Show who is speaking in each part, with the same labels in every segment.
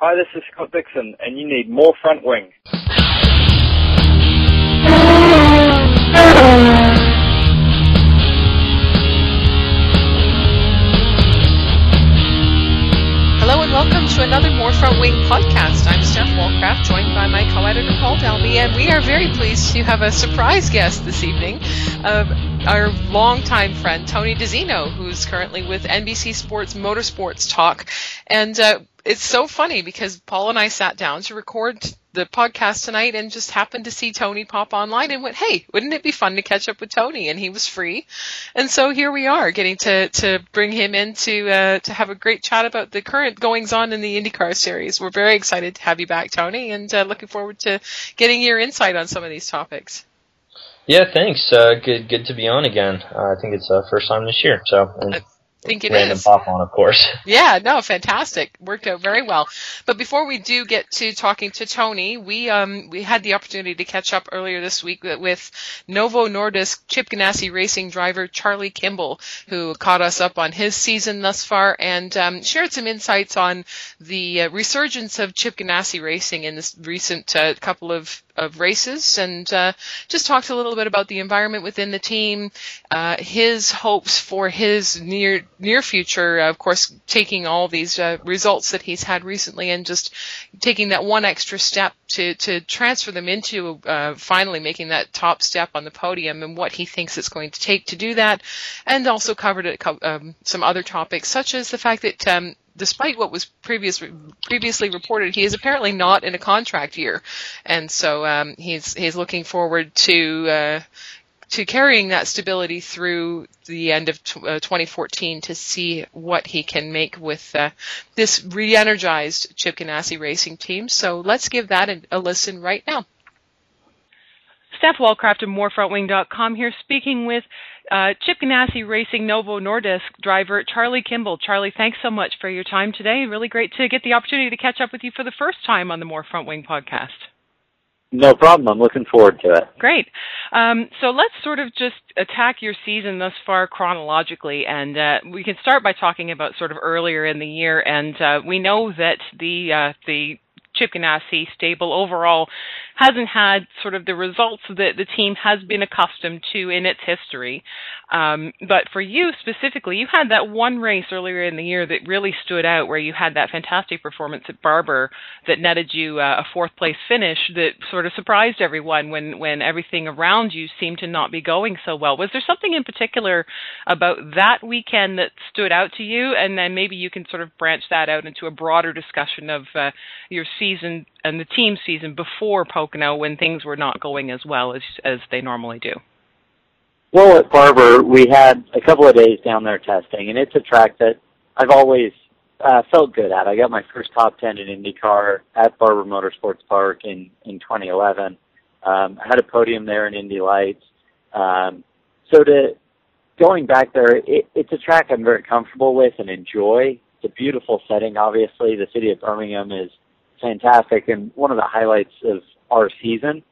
Speaker 1: Hi, this is Scott Dixon, and you need more front wing.
Speaker 2: Hello and welcome to another More Front Wing podcast. I'm Steph Wallcraft, joined by my co-editor Paul Dalby, and we are very pleased to have a surprise guest this evening, uh, our longtime friend Tony DiZinno, who's currently with NBC Sports Motorsports Talk. And uh, it's so funny because Paul and I sat down to record the podcast tonight and just happened to see Tony pop online and went, "Hey, wouldn't it be fun to catch up with Tony?" And he was free, and so here we are, getting to to bring him in to uh, to have a great chat about the current goings on in the IndyCar series. We're very excited to have you back, Tony, and uh, looking forward to getting your insight on some of these topics.
Speaker 3: Yeah, thanks. Uh, good, good to be on again. Uh, I think it's the first time this year. So,
Speaker 2: think it
Speaker 3: random
Speaker 2: is.
Speaker 3: pop on, of course.
Speaker 2: Yeah, no, fantastic. Worked out very well. But before we do get to talking to Tony, we um we had the opportunity to catch up earlier this week with Novo Nordisk Chip Ganassi Racing driver Charlie Kimball, who caught us up on his season thus far and um, shared some insights on the uh, resurgence of Chip Ganassi Racing in this recent uh, couple of of races and uh, just talked a little bit about the environment within the team, uh, his hopes for his near near future. Of course, taking all these uh, results that he's had recently and just taking that one extra step to to transfer them into uh, finally making that top step on the podium and what he thinks it's going to take to do that, and also covered um, some other topics such as the fact that. Um, despite what was previous, previously reported, he is apparently not in a contract year, and so um, he's he's looking forward to uh, to carrying that stability through the end of t- uh, 2014 to see what he can make with uh, this re-energized Chip Ganassi racing team. So let's give that a, a listen right now.
Speaker 4: Steph Wallcraft of MoreFrontWing.com here speaking with uh, Chip Ganassi Racing Novo Nordisk driver Charlie Kimball. Charlie, thanks so much for your time today. Really great to get the opportunity to catch up with you for the first time on the More Front Wing podcast.
Speaker 5: No problem. I'm looking forward to it.
Speaker 4: Great. Um, so let's sort of just attack your season thus far chronologically, and uh, we can start by talking about sort of earlier in the year. And uh, we know that the uh, the Ganassi stable overall hasn't had sort of the results that the team has been accustomed to in its history. Um, but for you specifically, you had that one race earlier in the year that really stood out where you had that fantastic performance at Barber that netted you uh, a fourth place finish that sort of surprised everyone when, when everything around you seemed to not be going so well. Was there something in particular about that weekend that stood out to you? And then maybe you can sort of branch that out into a broader discussion of uh, your season and the team season before Pocono when things were not going as well as as they normally do?
Speaker 5: Well, at Barber, we had a couple of days down there testing, and it's a track that I've always uh, felt good at. I got my first top 10 in IndyCar at Barber Motorsports Park in, in 2011. Um, I had a podium there in Indy Lights. Um, so to going back there, it, it's a track I'm very comfortable with and enjoy. It's a beautiful setting, obviously. The city of Birmingham is fantastic and one of the highlights of our season.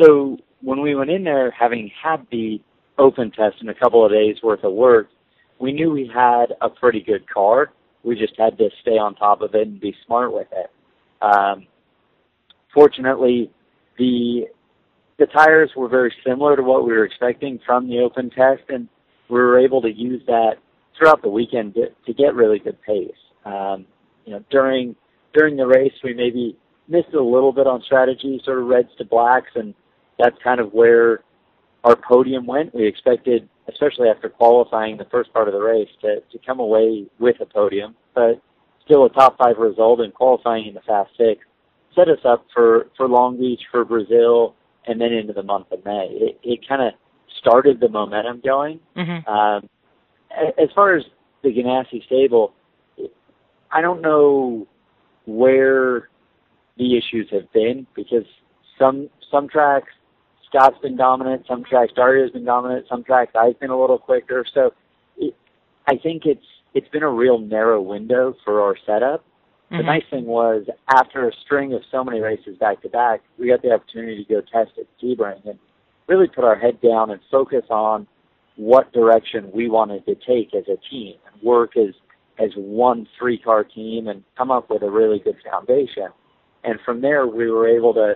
Speaker 5: So when we went in there, having had the open test and a couple of days worth of work, we knew we had a pretty good car. We just had to stay on top of it and be smart with it. Um, fortunately, the the tires were very similar to what we were expecting from the open test, and we were able to use that throughout the weekend to, to get really good pace. Um, you know, during during the race, we maybe missed a little bit on strategy, sort of reds to blacks, and that's kind of where our podium went. We expected, especially after qualifying the first part of the race, to, to come away with a podium, but still a top five result and qualifying in the Fast Six set us up for, for Long Beach, for Brazil, and then into the month of May. It, it kind of started the momentum going.
Speaker 4: Mm-hmm.
Speaker 5: Um, as far as the Ganassi stable, I don't know where the issues have been because some some tracks Scott's been dominant, some tracks Dario's been dominant, some tracks I've been a little quicker. So it, I think it's it's been a real narrow window for our setup. Mm-hmm. The nice thing was after a string of so many races back to back, we got the opportunity to go test at Sebring and really put our head down and focus on what direction we wanted to take as a team and work as as one three car team and come up with a really good foundation. And from there, we were able to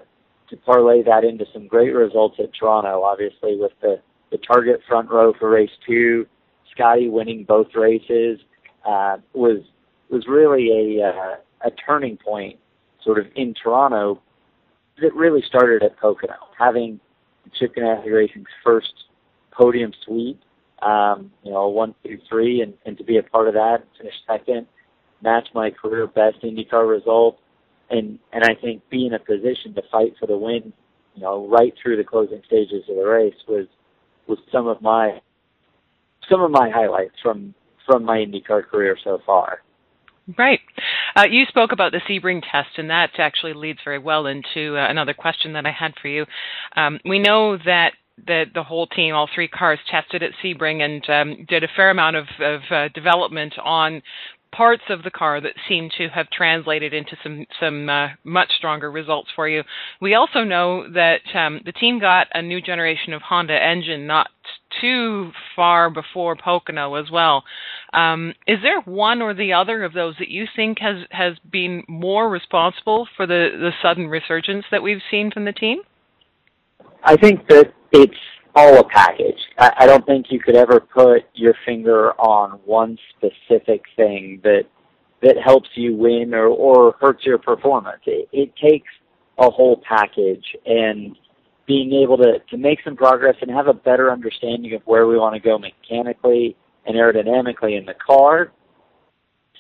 Speaker 5: to parlay that into some great results at Toronto. Obviously, with the the target front row for race two, Scotty winning both races uh, was was really a uh, a turning point, sort of in Toronto, that really started at Pocono, having Chip Ganassi Racing's first podium sweep um, you know, one, two, three, and, and to be a part of that, finish second, match my career best IndyCar result, and and I think be in a position to fight for the win, you know, right through the closing stages of the race was was some of my some of my highlights from from my IndyCar career so far.
Speaker 2: Right. Uh, you spoke about the Sebring test, and that actually leads very well into uh, another question that I had for you. Um, we know that the the whole team, all three cars, tested at Sebring and um, did a fair amount of, of uh, development on parts of the car that seem to have translated into some some uh, much stronger results for you. We also know that um, the team got a new generation of Honda engine not too far before Pocono as well. Um, is there one or the other of those that you think has has been more responsible for the the sudden resurgence that we've seen from the team?
Speaker 5: I think that it's all a package. I, I don't think you could ever put your finger on one specific thing that that helps you win or, or hurts your performance. It, it takes a whole package and being able to, to make some progress and have a better understanding of where we want to go mechanically and aerodynamically in the car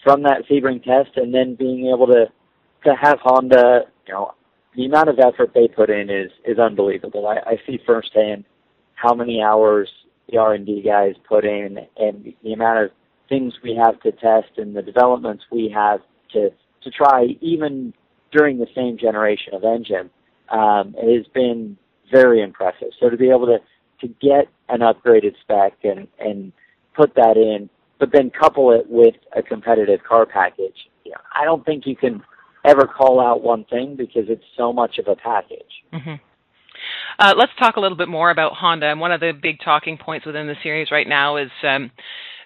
Speaker 5: from that Sebring test and then being able to to have Honda, you know, the amount of effort they put in is is unbelievable. I, I see firsthand how many hours the R and D guys put in, and the amount of things we have to test and the developments we have to to try, even during the same generation of engine, um, it has been very impressive. So to be able to to get an upgraded spec and and put that in, but then couple it with a competitive car package, you know, I don't think you can ever call out one thing because it's so much of a package.
Speaker 2: Mm-hmm. Uh, let's talk a little bit more about Honda. And one of the big talking points within the series right now is um,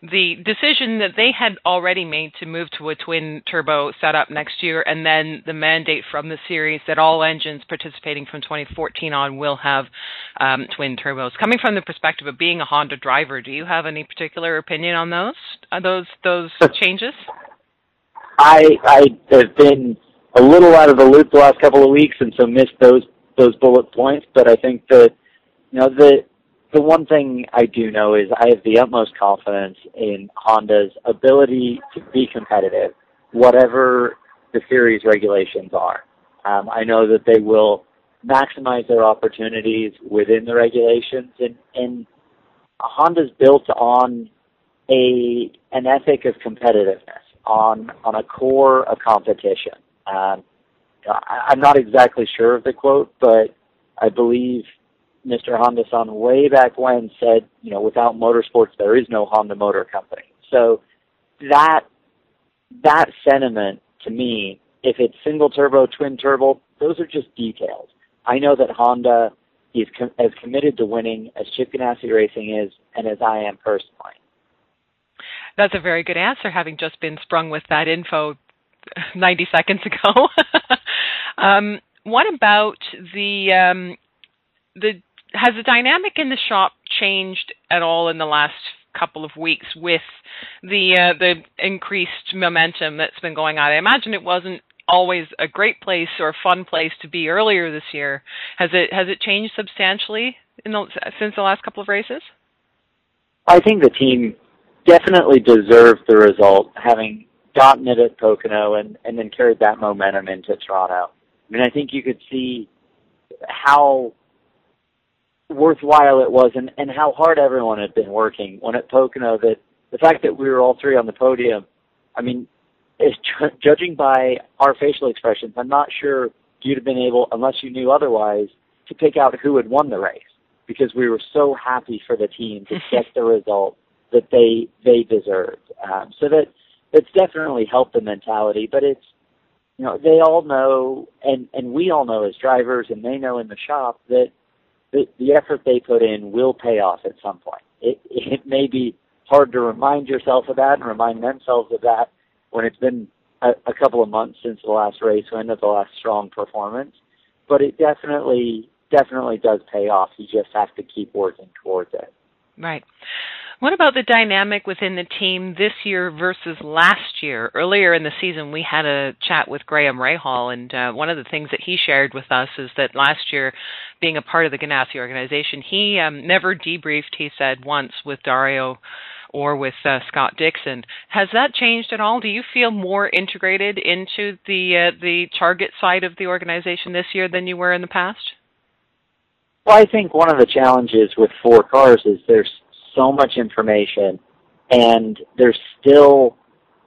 Speaker 2: the decision that they had already made to move to a twin turbo setup next year, and then the mandate from the series that all engines participating from 2014 on will have um, twin turbos. Coming from the perspective of being a Honda driver, do you have any particular opinion on those uh, those those changes?
Speaker 5: I I have been a little out of the loop the last couple of weeks, and so missed those those bullet points. But I think that you know the the one thing I do know is I have the utmost confidence in Honda's ability to be competitive, whatever the series regulations are. Um, I know that they will maximize their opportunities within the regulations, and, and Honda's built on a an ethic of competitiveness, on on a core of competition. Um, I, I'm not exactly sure of the quote, but I believe Mr. Honda-san way back when said, you know, without motorsports there is no Honda Motor Company. So that that sentiment to me, if it's single turbo, twin turbo, those are just details. I know that Honda is com- as committed to winning as Chip Ganassi Racing is, and as I am personally.
Speaker 2: That's a very good answer, having just been sprung with that info 90 seconds ago. um, what about the um, the has the dynamic in the shop changed at all in the last couple of weeks with the uh, the increased momentum that's been going on? I imagine it wasn't always a great place or a fun place to be earlier this year. Has it has it changed substantially the, since the last couple of races?
Speaker 5: I think the team definitely deserved the result, having gotten it at Pocono and, and then carried that momentum into Toronto. I mean, I think you could see how worthwhile it was and, and how hard everyone had been working when at Pocono that the fact that we were all three on the podium, I mean, is judging by our facial expressions, I'm not sure you'd have been able, unless you knew otherwise, to pick out who had won the race because we were so happy for the team to get the result that they they deserved. Um, so that it's definitely helped the mentality, but it's you know they all know and and we all know as drivers and they know in the shop that the, the effort they put in will pay off at some point. It it may be hard to remind yourself of that and remind themselves of that when it's been a, a couple of months since the last race win or the last strong performance. But it definitely, definitely does pay off. You just have to keep working towards it.
Speaker 2: Right. What about the dynamic within the team this year versus last year? Earlier in the season, we had a chat with Graham Rahal, and uh, one of the things that he shared with us is that last year, being a part of the Ganassi organization, he um, never debriefed, he said, once with Dario or with uh, Scott Dixon. Has that changed at all? Do you feel more integrated into the uh, the target side of the organization this year than you were in the past?
Speaker 5: Well, I think one of the challenges with four cars is there's so much information, and there's still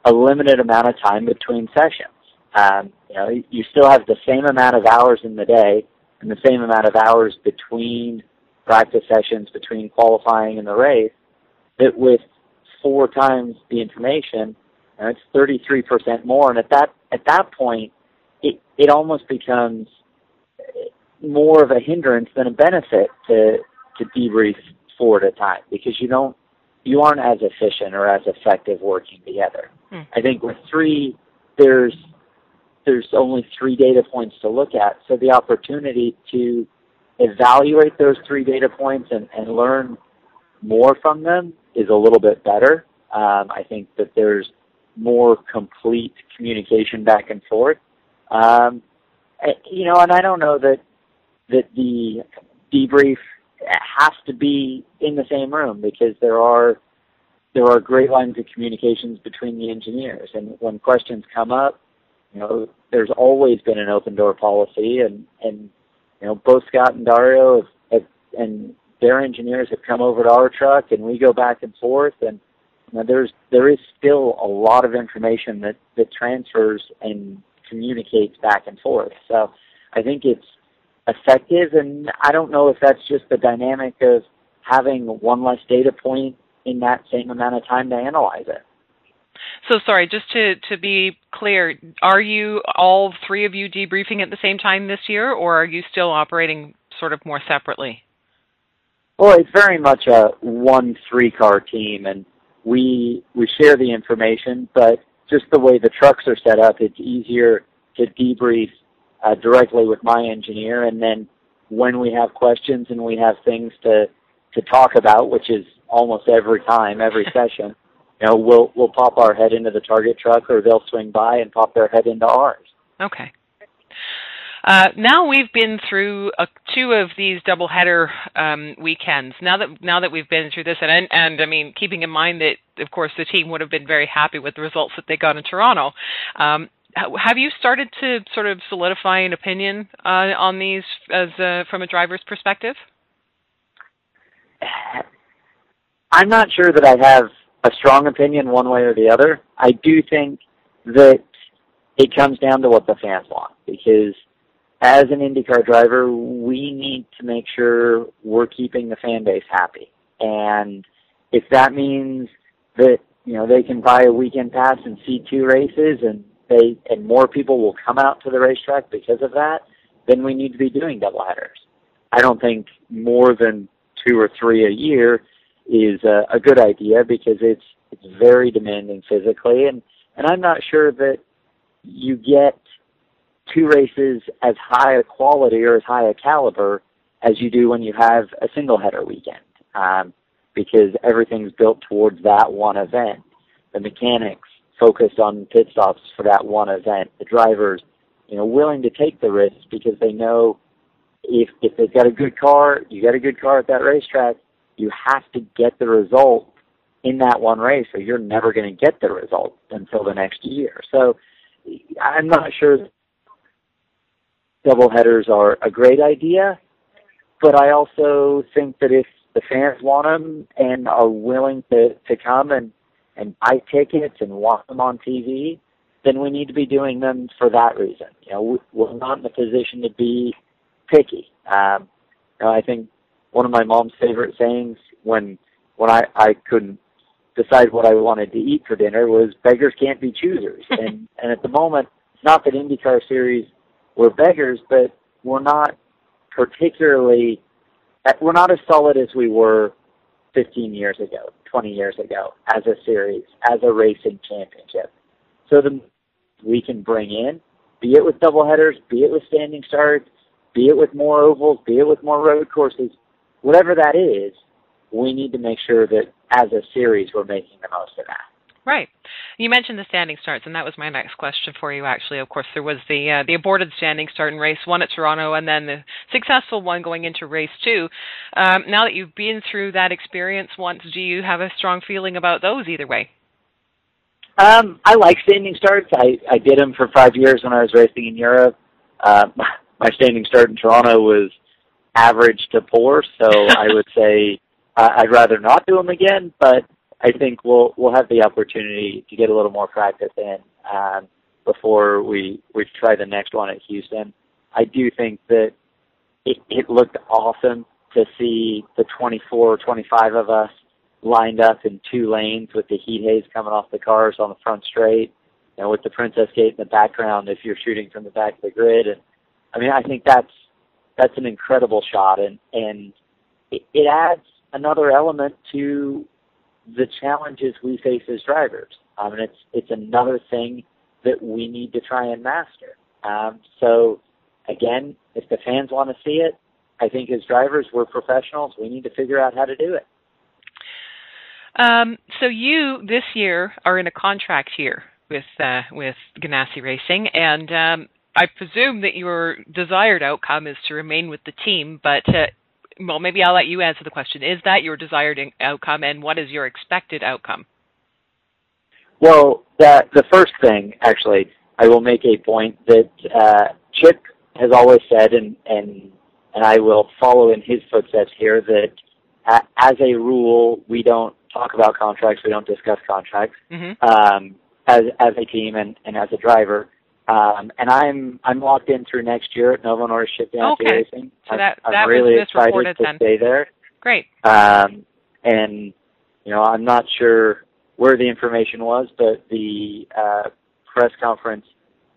Speaker 5: a limited amount of time between sessions. Um, you know, you still have the same amount of hours in the day and the same amount of hours between practice sessions, between qualifying and the race, that with four times the information, know, it's 33% more. And at that at that point, it it almost becomes more of a hindrance than a benefit to to debrief four at a time because you don't you aren't as efficient or as effective working together. Hmm. I think with three there's there's only three data points to look at, so the opportunity to evaluate those three data points and, and learn more from them is a little bit better. Um, I think that there's more complete communication back and forth. Um, you know, and I don't know that that the debrief has to be in the same room because there are there are great lines of communications between the engineers. And when questions come up you know there's always been an open door policy and and you know both Scott and Dario have, have, and their engineers have come over to our truck and we go back and forth. And you know, there's there is still a lot of information that that transfers and communicates back and forth. So I think it's effective. And I don't know if that's just the dynamic of having one less data point in that same amount of time to analyze it.
Speaker 2: So sorry, just to to be clear, are you all three of you debriefing at the same time this year, or are you still operating sort of more separately?
Speaker 5: Well, it's very much a one three car team, and we we share the information, but just the way the trucks are set up, it's easier to debrief uh, directly with my engineer, and then when we have questions and we have things to to talk about, which is almost every time, every session, you know, we'll we'll pop our head into the target truck, or they'll swing by and pop their head into ours.
Speaker 2: Okay. Uh, now we've been through uh, two of these doubleheader um, weekends. Now that now that we've been through this, and, and and I mean, keeping in mind that of course the team would have been very happy with the results that they got in Toronto. Um, have you started to sort of solidify an opinion uh, on these as uh, from a driver's perspective?
Speaker 5: I'm not sure that I have a strong opinion one way or the other. I do think that it comes down to what the fans want because as an IndyCar driver, we need to make sure we're keeping the fan base happy. And if that means that, you know, they can buy a weekend pass and see two races and they and more people will come out to the racetrack because of that, then we need to be doing double headers. I don't think more than two or three a year is a, a good idea because it's it's very demanding physically, and and I'm not sure that you get two races as high a quality or as high a caliber as you do when you have a single header weekend, um, because everything's built towards that one event. The mechanics, focused on pit stops for that one event. The drivers, you know, willing to take the risk because they know if if they've got a good car, you got a good car at that racetrack, you have to get the result in that one race, or you're never going to get the result until the next year. So I'm not sure double headers are a great idea, but I also think that if the fans want them and are willing to to come and and buy tickets and watch them on TV, then we need to be doing them for that reason. You know, we're not in a position to be picky. Um, you know, I think one of my mom's favorite sayings when when I I couldn't decide what I wanted to eat for dinner was beggars can't be choosers. and and at the moment, it's not that IndyCar series we're beggars, but we're not particularly we're not as solid as we were 15 years ago, 20 years ago, as a series, as a racing championship. So the we can bring in, be it with double headers, be it with standing starts, be it with more ovals, be it with more road courses, whatever that is, we need to make sure that as a series we're making the most of that.
Speaker 2: Right. You mentioned the standing starts, and that was my next question for you. Actually, of course, there was the uh, the aborted standing start in race one at Toronto, and then the successful one going into race two. Um, now that you've been through that experience once, do you have a strong feeling about those either way?
Speaker 5: Um, I like standing starts. I I did them for five years when I was racing in Europe. Uh, my standing start in Toronto was average to poor, so I would say uh, I'd rather not do them again. But I think we'll we'll have the opportunity to get a little more practice in um, before we we try the next one at Houston. I do think that it, it looked awesome to see the 24 or 25 of us lined up in two lanes with the heat haze coming off the cars on the front straight, and with the Princess Gate in the background if you're shooting from the back of the grid. And I mean, I think that's that's an incredible shot, and and it, it adds another element to the challenges we face as drivers. I mean, it's it's another thing that we need to try and master. Um, so, again, if the fans want to see it, I think as drivers, we're professionals. We need to figure out how to do it.
Speaker 2: Um, so you this year are in a contract year with uh, with Ganassi Racing, and um, I presume that your desired outcome is to remain with the team. But uh, well, maybe I'll let you answer the question. Is that your desired outcome, and what is your expected outcome?
Speaker 5: Well, the the first thing, actually, I will make a point that uh, Chip has always said, and and and I will follow in his footsteps here. That uh, as a rule, we don't talk about contracts. We don't discuss contracts
Speaker 2: mm-hmm.
Speaker 5: um, as as a team and, and as a driver. Um, and I'm I'm locked in through next year at Novo Nordisk Chip
Speaker 2: okay.
Speaker 5: Racing.
Speaker 2: So that,
Speaker 5: I'm,
Speaker 2: that
Speaker 5: I'm really excited to
Speaker 2: then.
Speaker 5: stay there.
Speaker 2: Great.
Speaker 5: Um, and you know, I'm not sure where the information was, but the uh, press conference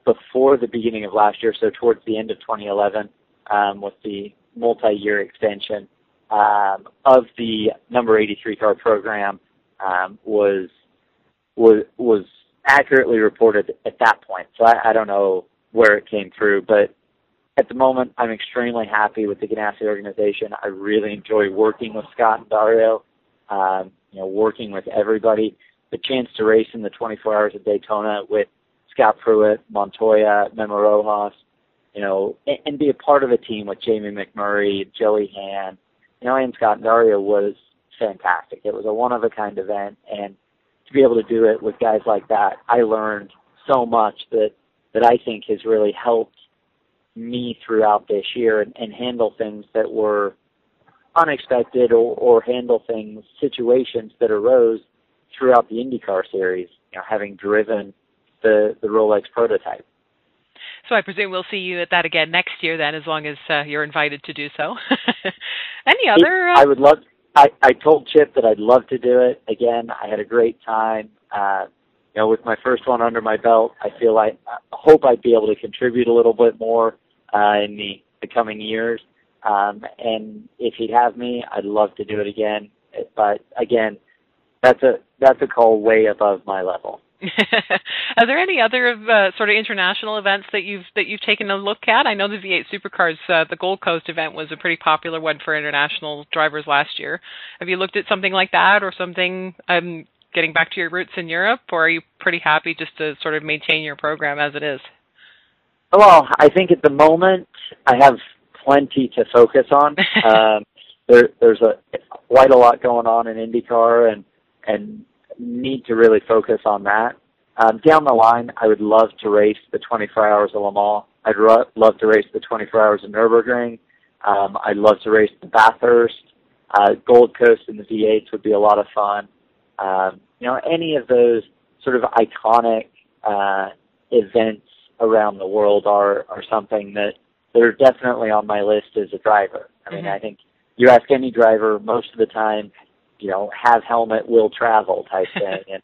Speaker 5: before the beginning of last year, so towards the end of 2011, um, with the multi-year extension, um, of the number 83 car program um, was was was accurately reported at that point. So I, I don't know where it came through, but at the moment, I'm extremely happy with the Ganassi organization. I really enjoy working with Scott and Dario. Um, you know, working with everybody. The chance to race in the 24 Hours of Daytona with Scott Pruett, Montoya, Memo Rojas, you know, and, and be a part of a team with Jamie McMurray, Joey Hand, you know, and Scott Dario was fantastic. It was a one of a kind event, and to be able to do it with guys like that, I learned so much that that I think has really helped me throughout this year and, and handle things that were unexpected or, or handle things situations that arose throughout the IndyCar series. You know, having driven the the Rolex prototype.
Speaker 2: So I presume we'll see you at that again next year, then, as long as uh, you're invited to do so. Any other?
Speaker 5: Uh... I would love. I I told Chip that I'd love to do it again. I had a great time. Uh, you know, with my first one under my belt, I feel like I hope I'd be able to contribute a little bit more uh, in the the coming years. Um, and if he'd have me, I'd love to do it again. But again, that's a that's a call way above my level.
Speaker 2: Are there any other uh, sort of international events that you've that you've taken a look at? I know the V8 Supercars, uh, the Gold Coast event was a pretty popular one for international drivers last year. Have you looked at something like that, or something? Um, getting back to your roots in Europe, or are you pretty happy just to sort of maintain your program as it is?
Speaker 5: Well, I think at the moment I have plenty to focus on. um, there, there's a quite a lot going on in IndyCar, and and need to really focus on that. Um, down the line, I would love to race the 24 Hours of Le Mans. I'd ro- love to race the 24 Hours of Nurburgring. Um, I'd love to race the Bathurst. Uh, Gold Coast and the V8s would be a lot of fun. Um, you know, any of those sort of iconic uh, events around the world are are something that that are definitely on my list as a driver. I mean,
Speaker 2: mm-hmm.
Speaker 5: I think you ask any driver, most of the time you know, have helmet will travel type thing. and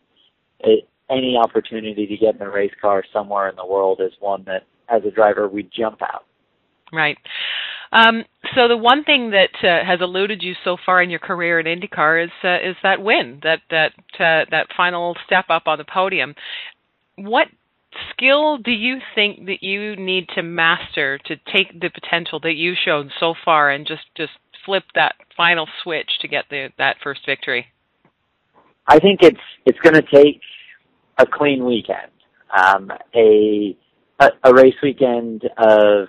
Speaker 5: it, any opportunity to get in a race car somewhere in the world is one that, as a driver, we jump out.
Speaker 2: Right.
Speaker 4: Um, so the one thing that uh, has eluded you so far in your career in IndyCar is uh, is that win, that that uh, that final step up on the podium. What skill do you think that you need to master to take the potential that you've shown so far and just just flip that final switch to get the that first victory?
Speaker 5: I think it's it's going to take a clean weekend, um, a, a a race weekend of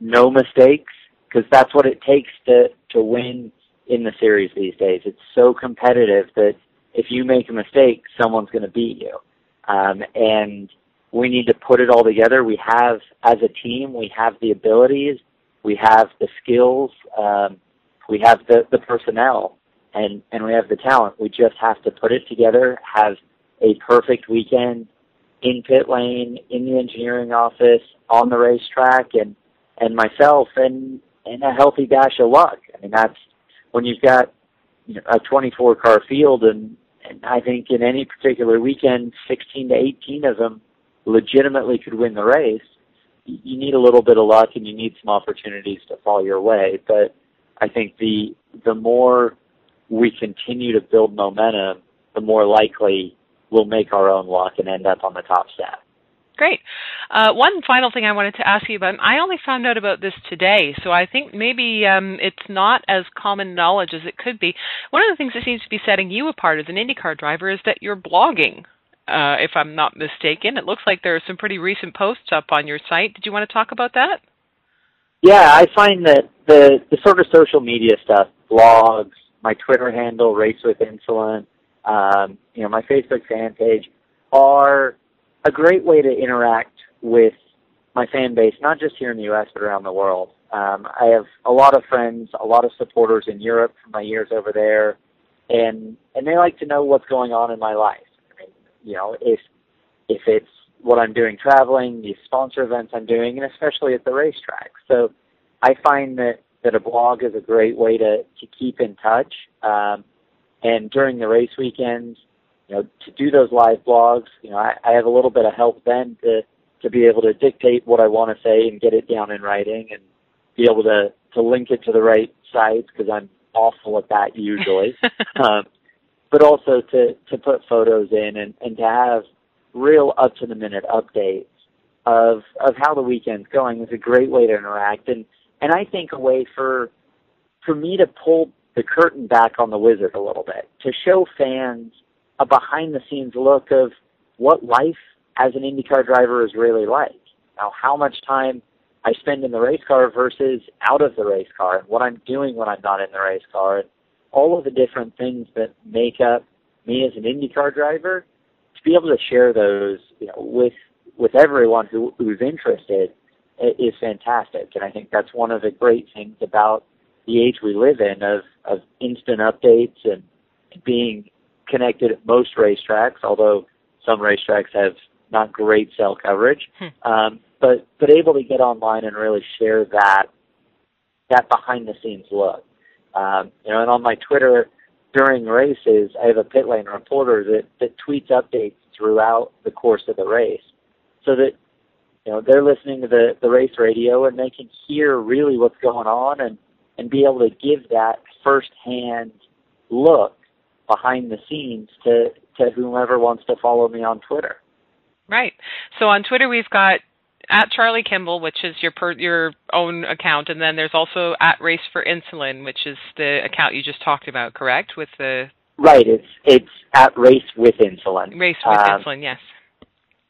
Speaker 5: no mistakes, because that's what it takes to to win in the series these days. It's so competitive that if you make a mistake, someone's going to beat you, um, and we need to put it all together. We have, as a team, we have the abilities, we have the skills, um, we have the the personnel, and and we have the talent. We just have to put it together, have a perfect weekend in pit lane, in the engineering office, on the racetrack, and and myself, and and a healthy dash of luck. I mean, that's when you've got you know, a 24 car field, and and I think in any particular weekend, 16 to 18 of them legitimately could win the race. You need a little bit of luck, and you need some opportunities to fall your way. But I think the the more we continue to build momentum, the more likely we'll make our own luck and end up on the top step.
Speaker 4: Great. Uh, one final thing I wanted to ask you about, I only found out about this today, so I think maybe um, it's not as common knowledge as it could be. One of the things that seems to be setting you apart as an IndyCar driver is that you're blogging, uh, if I'm not mistaken. It looks like there are some pretty recent posts up on your site. Did you want to talk about that?
Speaker 5: Yeah, I find that the, the sort of social media stuff, blogs, my Twitter handle, Race with Insulin, um, you know, my Facebook fan page, are a great way to interact with my fan base, not just here in the U.S. but around the world. Um, I have a lot of friends, a lot of supporters in Europe from my years over there, and and they like to know what's going on in my life. I mean, you know, if if it's what I'm doing traveling, the sponsor events I'm doing, and especially at the racetrack. So I find that that a blog is a great way to to keep in touch. Um, and during the race weekends, you know, to do those live blogs, you know, I, I have a little bit of help then to to be able to dictate what I want to say and get it down in writing and be able to to link it to the right sites because I'm awful at that usually. um, but also to to put photos in and and to have real up to the minute updates of of how the weekend's going is a great way to interact and and I think a way for for me to pull the curtain back on the wizard a little bit to show fans a behind the scenes look of what life as an IndyCar driver is really like. Now, how much time I spend in the race car versus out of the race car, and what I'm doing when I'm not in the race car, and all of the different things that make up me as an IndyCar driver. Be able to share those, you know, with with everyone who who's interested is fantastic, and I think that's one of the great things about the age we live in of of instant updates and being connected at most racetracks, although some racetracks have not great cell coverage. Hmm. Um, but but able to get online and really share that that behind the scenes look. Um, you know, and on my Twitter during races, I have a pit lane reporter that that tweets updates throughout the course of the race, so that you know they're listening to the the race radio and they can hear really what's going on and and be able to give that firsthand look behind the scenes to to whomever wants to follow me on Twitter.
Speaker 4: Right. So on Twitter we've got at Charlie Kimball, which is your per, your own account, and then there's also at Race for Insulin, which is the account you just talked about, correct? With the
Speaker 5: right, it's it's at Race with Insulin.
Speaker 4: Race with um, Insulin, yes.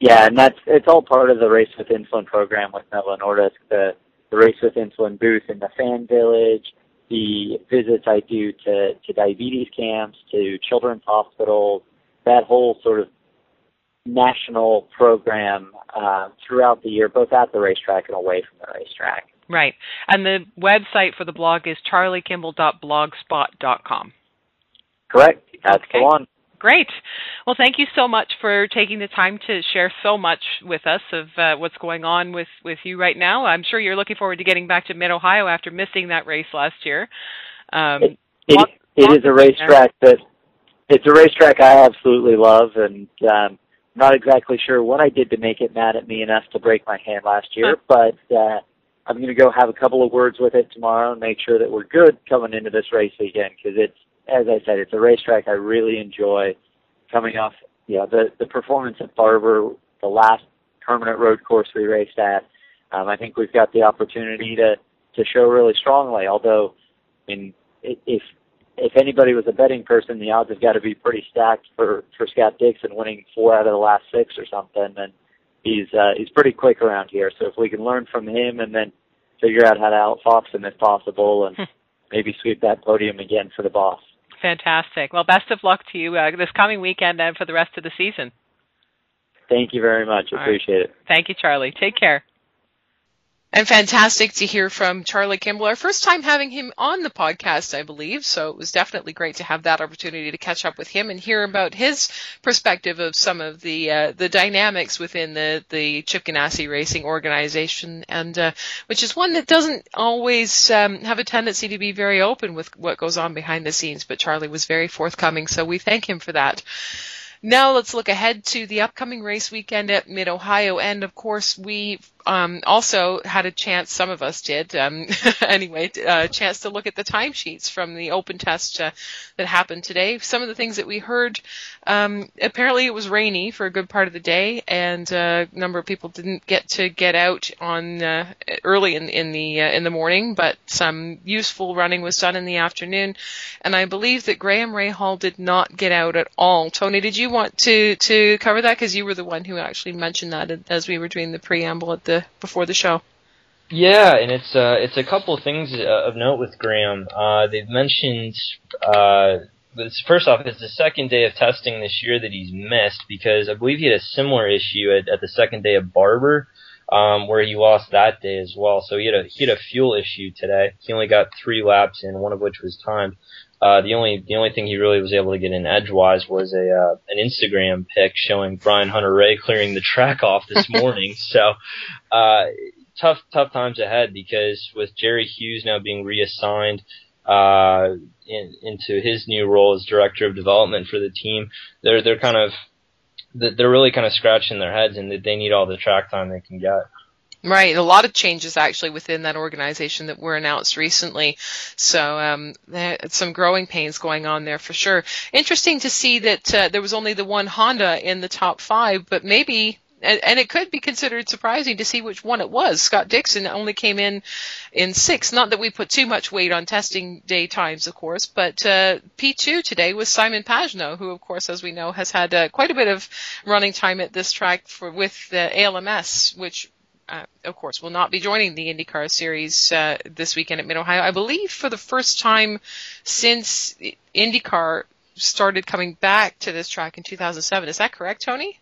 Speaker 5: Yeah, and that's it's all part of the Race with Insulin program with Nordisk, the the Race with Insulin booth in the fan village, the visits I do to, to diabetes camps, to children's hospitals, that whole sort of national program uh, throughout the year, both at the racetrack and away from the racetrack.
Speaker 4: Right. And the website for the blog is charliekimball.blogspot.com.
Speaker 5: Correct. That's
Speaker 4: okay.
Speaker 5: the one.
Speaker 4: Great. Well, thank you so much for taking the time to share so much with us of uh, what's going on with, with you right now. I'm sure you're looking forward to getting back to Mid Ohio after missing that race last year. Um,
Speaker 5: it, it, it is a racetrack that it's a racetrack I absolutely love, and um, not exactly sure what I did to make it mad at me enough to break my hand last year, but uh, I'm going to go have a couple of words with it tomorrow and make sure that we're good coming into this race weekend because it's, as I said, it's a racetrack I really enjoy. Coming off, you know, the the performance at Barber, the last permanent road course we raced at, um, I think we've got the opportunity to to show really strongly. Although, I mean, if if anybody was a betting person, the odds have got to be pretty stacked for for Scott Dixon winning four out of the last six or something. And he's uh, he's pretty quick around here. So if we can learn from him and then figure out how to outfox him if possible, and maybe sweep that podium again for the boss.
Speaker 4: Fantastic. Well, best of luck to you uh, this coming weekend and for the rest of the season.
Speaker 5: Thank you very much. Appreciate right. it.
Speaker 4: Thank you, Charlie. Take care.
Speaker 2: And fantastic to hear from Charlie Kimball. Our first time having him on the podcast, I believe. So it was definitely great to have that opportunity to catch up with him and hear about his perspective of some of the uh, the dynamics within the the Chip Ganassi Racing organization, and uh, which is one that doesn't always um, have a tendency to be very open with what goes on behind the scenes. But Charlie was very forthcoming, so we thank him for that. Now let's look ahead to the upcoming race weekend at Mid Ohio, and of course we um, also had a chance, some of us did, um, anyway, a uh, chance to look at the timesheets from the open test uh, that happened today. Some of the things that we heard, um, apparently it was rainy for a good part of the day, and uh, a number of people didn't get to get out on uh, early in, in the uh, in the morning, but some useful running was done in the afternoon, and I believe that Graham Rahal did not get out at all. Tony, did you want to to cover that because you were the one who actually mentioned that as we were doing the preamble at the before the show.
Speaker 3: Yeah, and it's uh, it's a couple of things uh, of note with Graham. Uh, they've mentioned uh, first off, it's the second day of testing this year that he's missed because I believe he had a similar issue at, at the second day of Barber, um, where he lost that day as well. So he had a he had a fuel issue today. He only got three laps in, one of which was timed. Uh, the only the only thing he really was able to get in edgewise was a uh, an Instagram pic showing Ryan Hunter-Reay clearing the track off this morning. so uh, tough tough times ahead because with Jerry Hughes now being reassigned uh, in, into his new role as director of development for the team, they're they're kind of they're really kind of scratching their heads and they need all the track time they can get.
Speaker 2: Right, a lot of changes actually within that organization that were announced recently. So um, some growing pains going on there for sure. Interesting to see that uh, there was only the one Honda in the top five, but maybe and, it could be considered surprising to see which one it was. Scott Dixon only came in in sixth. Not that we put too much weight on testing day times, of course, but uh, P2 today was Simon Pagenaud, who, of course, as we know, has had uh, quite a bit of running time at this track for with the ALMS, which uh, of course, will not be joining the IndyCar series uh, this weekend at Mid Ohio. I believe for the first time since IndyCar started coming back to this track in 2007. Is that correct, Tony?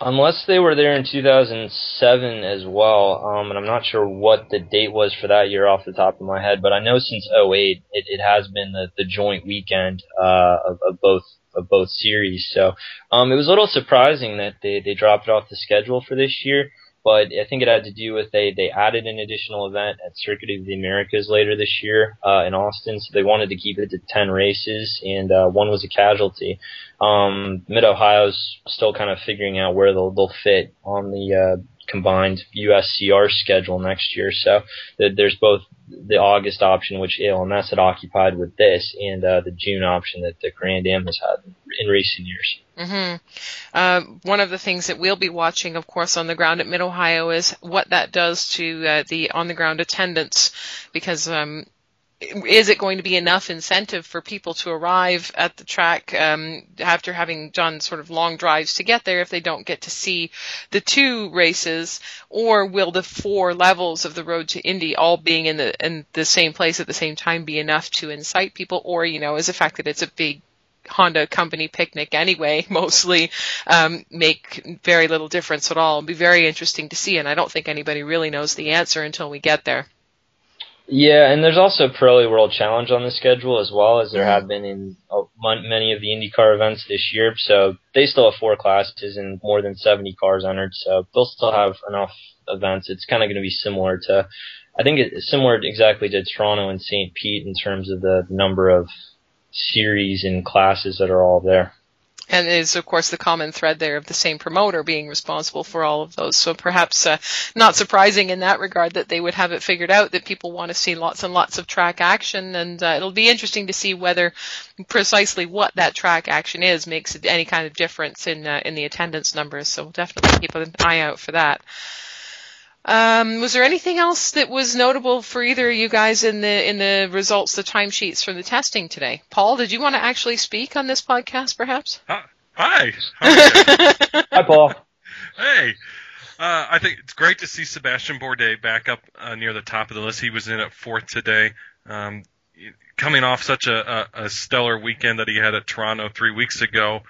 Speaker 3: Unless they were there in 2007 as well, um, and I'm not sure what the date was for that year off the top of my head, but I know since 08 it, it has been the, the joint weekend uh, of, of both of both series. So um, it was a little surprising that they, they dropped it off the schedule for this year but I think it had to do with they they added an additional event at Circuit of the Americas later this year uh, in Austin, so they wanted to keep it to ten races, and uh, one was a casualty. Um, Mid Ohio's still kind of figuring out where they'll they'll fit on the uh, combined USCR schedule next year. So there's both the August option, which ALMS had occupied with this, and uh, the June option that the Grand Am has had in recent years.
Speaker 2: Mm-hmm. Uh, one of the things that we'll be watching, of course, on the ground at Mid Ohio is what that does to uh, the on the ground attendance, because um, is it going to be enough incentive for people to arrive at the track um, after having done sort of long drives to get there if they don't get to see the two races, or will the four levels of the road to Indy all being in the in the same place at the same time be enough to incite people, or you know, is the fact that it's a big Honda company picnic anyway, mostly, um, make very little difference at all. It'll be very interesting to see, and I don't think anybody really knows the answer until we get there.
Speaker 3: Yeah, and there's also Pirelli World Challenge on the schedule as well as there mm-hmm. have been in uh, many of the IndyCar events this year. So they still have four classes and more than 70 cars entered. So they'll still have enough events. It's kind of going to be similar to, I think it's similar exactly to Toronto and St. Pete in terms of the number of series and classes that are all there.
Speaker 2: And is of course the common thread there of the same promoter being responsible for all of those. So perhaps uh, not surprising in that regard that they would have it figured out that people want to see lots and lots of track action, and uh, it'll be interesting to see whether precisely what that track action is makes any kind of difference in uh, in the attendance numbers. So we'll definitely keep an eye out for that. Um, was there anything else that was notable for either of you guys in the in the results, the timesheets from the testing today? Paul, did you want to actually speak on this podcast, perhaps?
Speaker 6: Hi. Hi, Hi
Speaker 3: Paul.
Speaker 6: Hey. Uh, I think it's great to see Sebastian Bourdais back up uh, near the top of the list. He was in at fourth today. Um, coming off such a, a, a stellar weekend that he had at Toronto three weeks ago,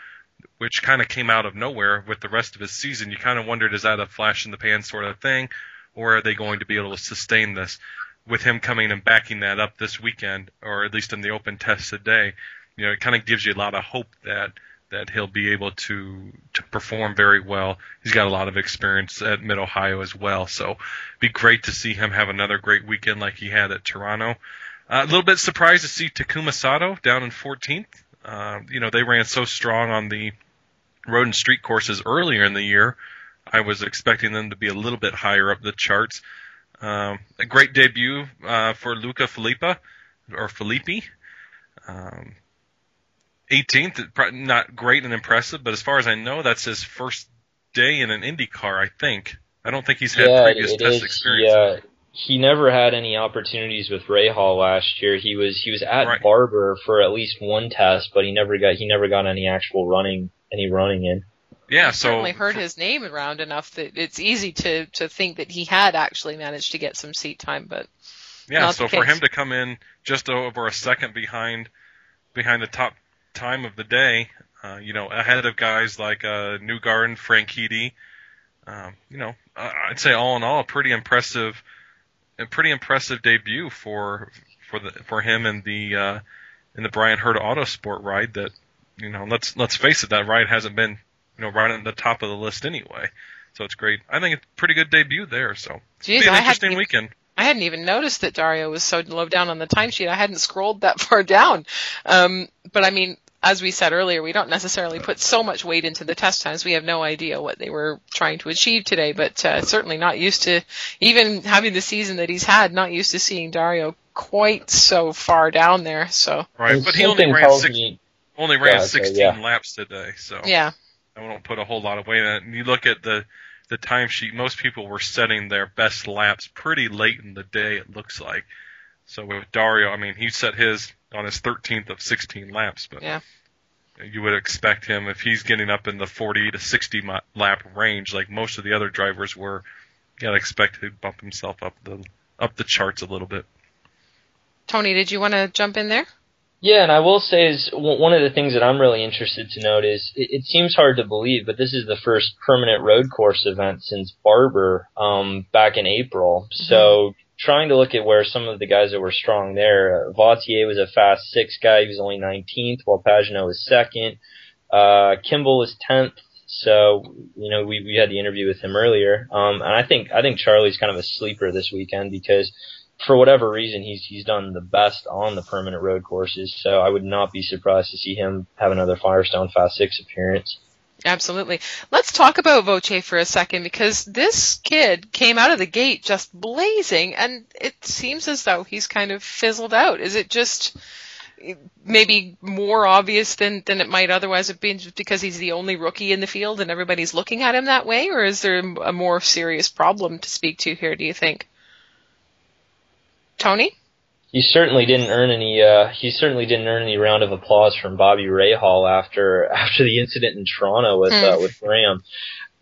Speaker 6: which kind of came out of nowhere with the rest of his season. You kind of wondered, is that a flash in the pan sort of thing, or are they going to be able to sustain this? With him coming and backing that up this weekend, or at least in the open test today, you know, it kind of gives you a lot of hope that that he'll be able to to perform very well. He's got a lot of experience at Mid Ohio as well, so it'd be great to see him have another great weekend like he had at Toronto. Uh, a little bit surprised to see Takuma Sato down in 14th. Uh, you know, they ran so strong on the road and street courses earlier in the year. I was expecting them to be a little bit higher up the charts. Um, a great debut uh, for Luca Filippa or Filippi. Um, 18th, not great and impressive, but as far as I know, that's his first day in an Indy car. I think. I don't think he's had
Speaker 3: yeah,
Speaker 6: previous test
Speaker 3: is.
Speaker 6: experience.
Speaker 3: Yeah, he never had any opportunities with Rahal last year. He was he was at
Speaker 6: Right.
Speaker 3: Barber for at least one test, but he never got he never got any actual running any running in.
Speaker 6: Yeah,
Speaker 2: I've
Speaker 6: so
Speaker 2: certainly heard his name around enough that it's easy to to think that he had actually managed to get some seat time, but
Speaker 6: Yeah, so for him to come in just over a second behind behind the top time of the day, uh, you know, ahead of guys like uh, Newgarden, Franchitti, um, you know, I'd say all in all, a pretty impressive, a pretty impressive debut for for the for him in the uh, in the Bryan Herta Autosport ride. That you know, let's let's face it, that ride hasn't been you know right at the top of the list anyway. So it's great. I think it's a pretty good debut there. So
Speaker 2: geez,
Speaker 6: be an
Speaker 2: I
Speaker 6: interesting weekend.
Speaker 2: I hadn't even noticed that Dario was so low down on the timesheet. I hadn't scrolled that far down. Um, but I mean, as we said earlier, we don't necessarily put so much weight into the test times. We have no idea what they were trying to achieve today, but uh, certainly not used to, even having the season that he's had, not used to seeing Dario quite so far down there. So,
Speaker 6: Right, but he only ran six,
Speaker 3: me
Speaker 6: only ran
Speaker 3: Yeah, okay,
Speaker 6: 16
Speaker 3: yeah.
Speaker 6: laps today, so
Speaker 2: yeah.
Speaker 6: I won't put a whole lot of weight on it. And you look at the the timesheet; most people were setting their best laps pretty late in the day. It looks like. So with Dario, I mean, he set his on his 13th of 16 laps, but
Speaker 2: Yeah.
Speaker 6: you would expect him if he's getting up in the 40 to 60 lap range, like most of the other drivers were. You gotta expect to bump himself up the up the charts a little bit.
Speaker 2: Tony, did you want to jump in there?
Speaker 3: Yeah, and I will say is one of the things that I'm really interested to note is it, it seems hard to believe, but this is the first permanent road course event since Barber um, back in April. So trying to look at where some of the guys that were strong there, uh, Vautier was a fast six guy, he was only 19th, while Pagenaud was second. Uh, Kimball was 10th. So you know we we had the interview with him earlier, um, and I think I think Charlie's kind of a sleeper this weekend because for whatever reason, he's he's done the best on the permanent road courses. So I would not be surprised to see him have another Firestone Fast Six appearance.
Speaker 2: Absolutely. Let's talk about Vautier for a second because this kid came out of the gate just blazing and it seems as though he's kind of fizzled out. Is it just maybe more obvious than, than it might otherwise have been just because he's the only rookie in the field and everybody's looking at him that way? Or is there a more serious problem to speak to here, do you think? Tony?
Speaker 3: He certainly didn't earn any. Uh, he certainly didn't earn any round of applause from Bobby Rahal after after the incident in Toronto with uh,
Speaker 2: Hmm.
Speaker 3: with Graham.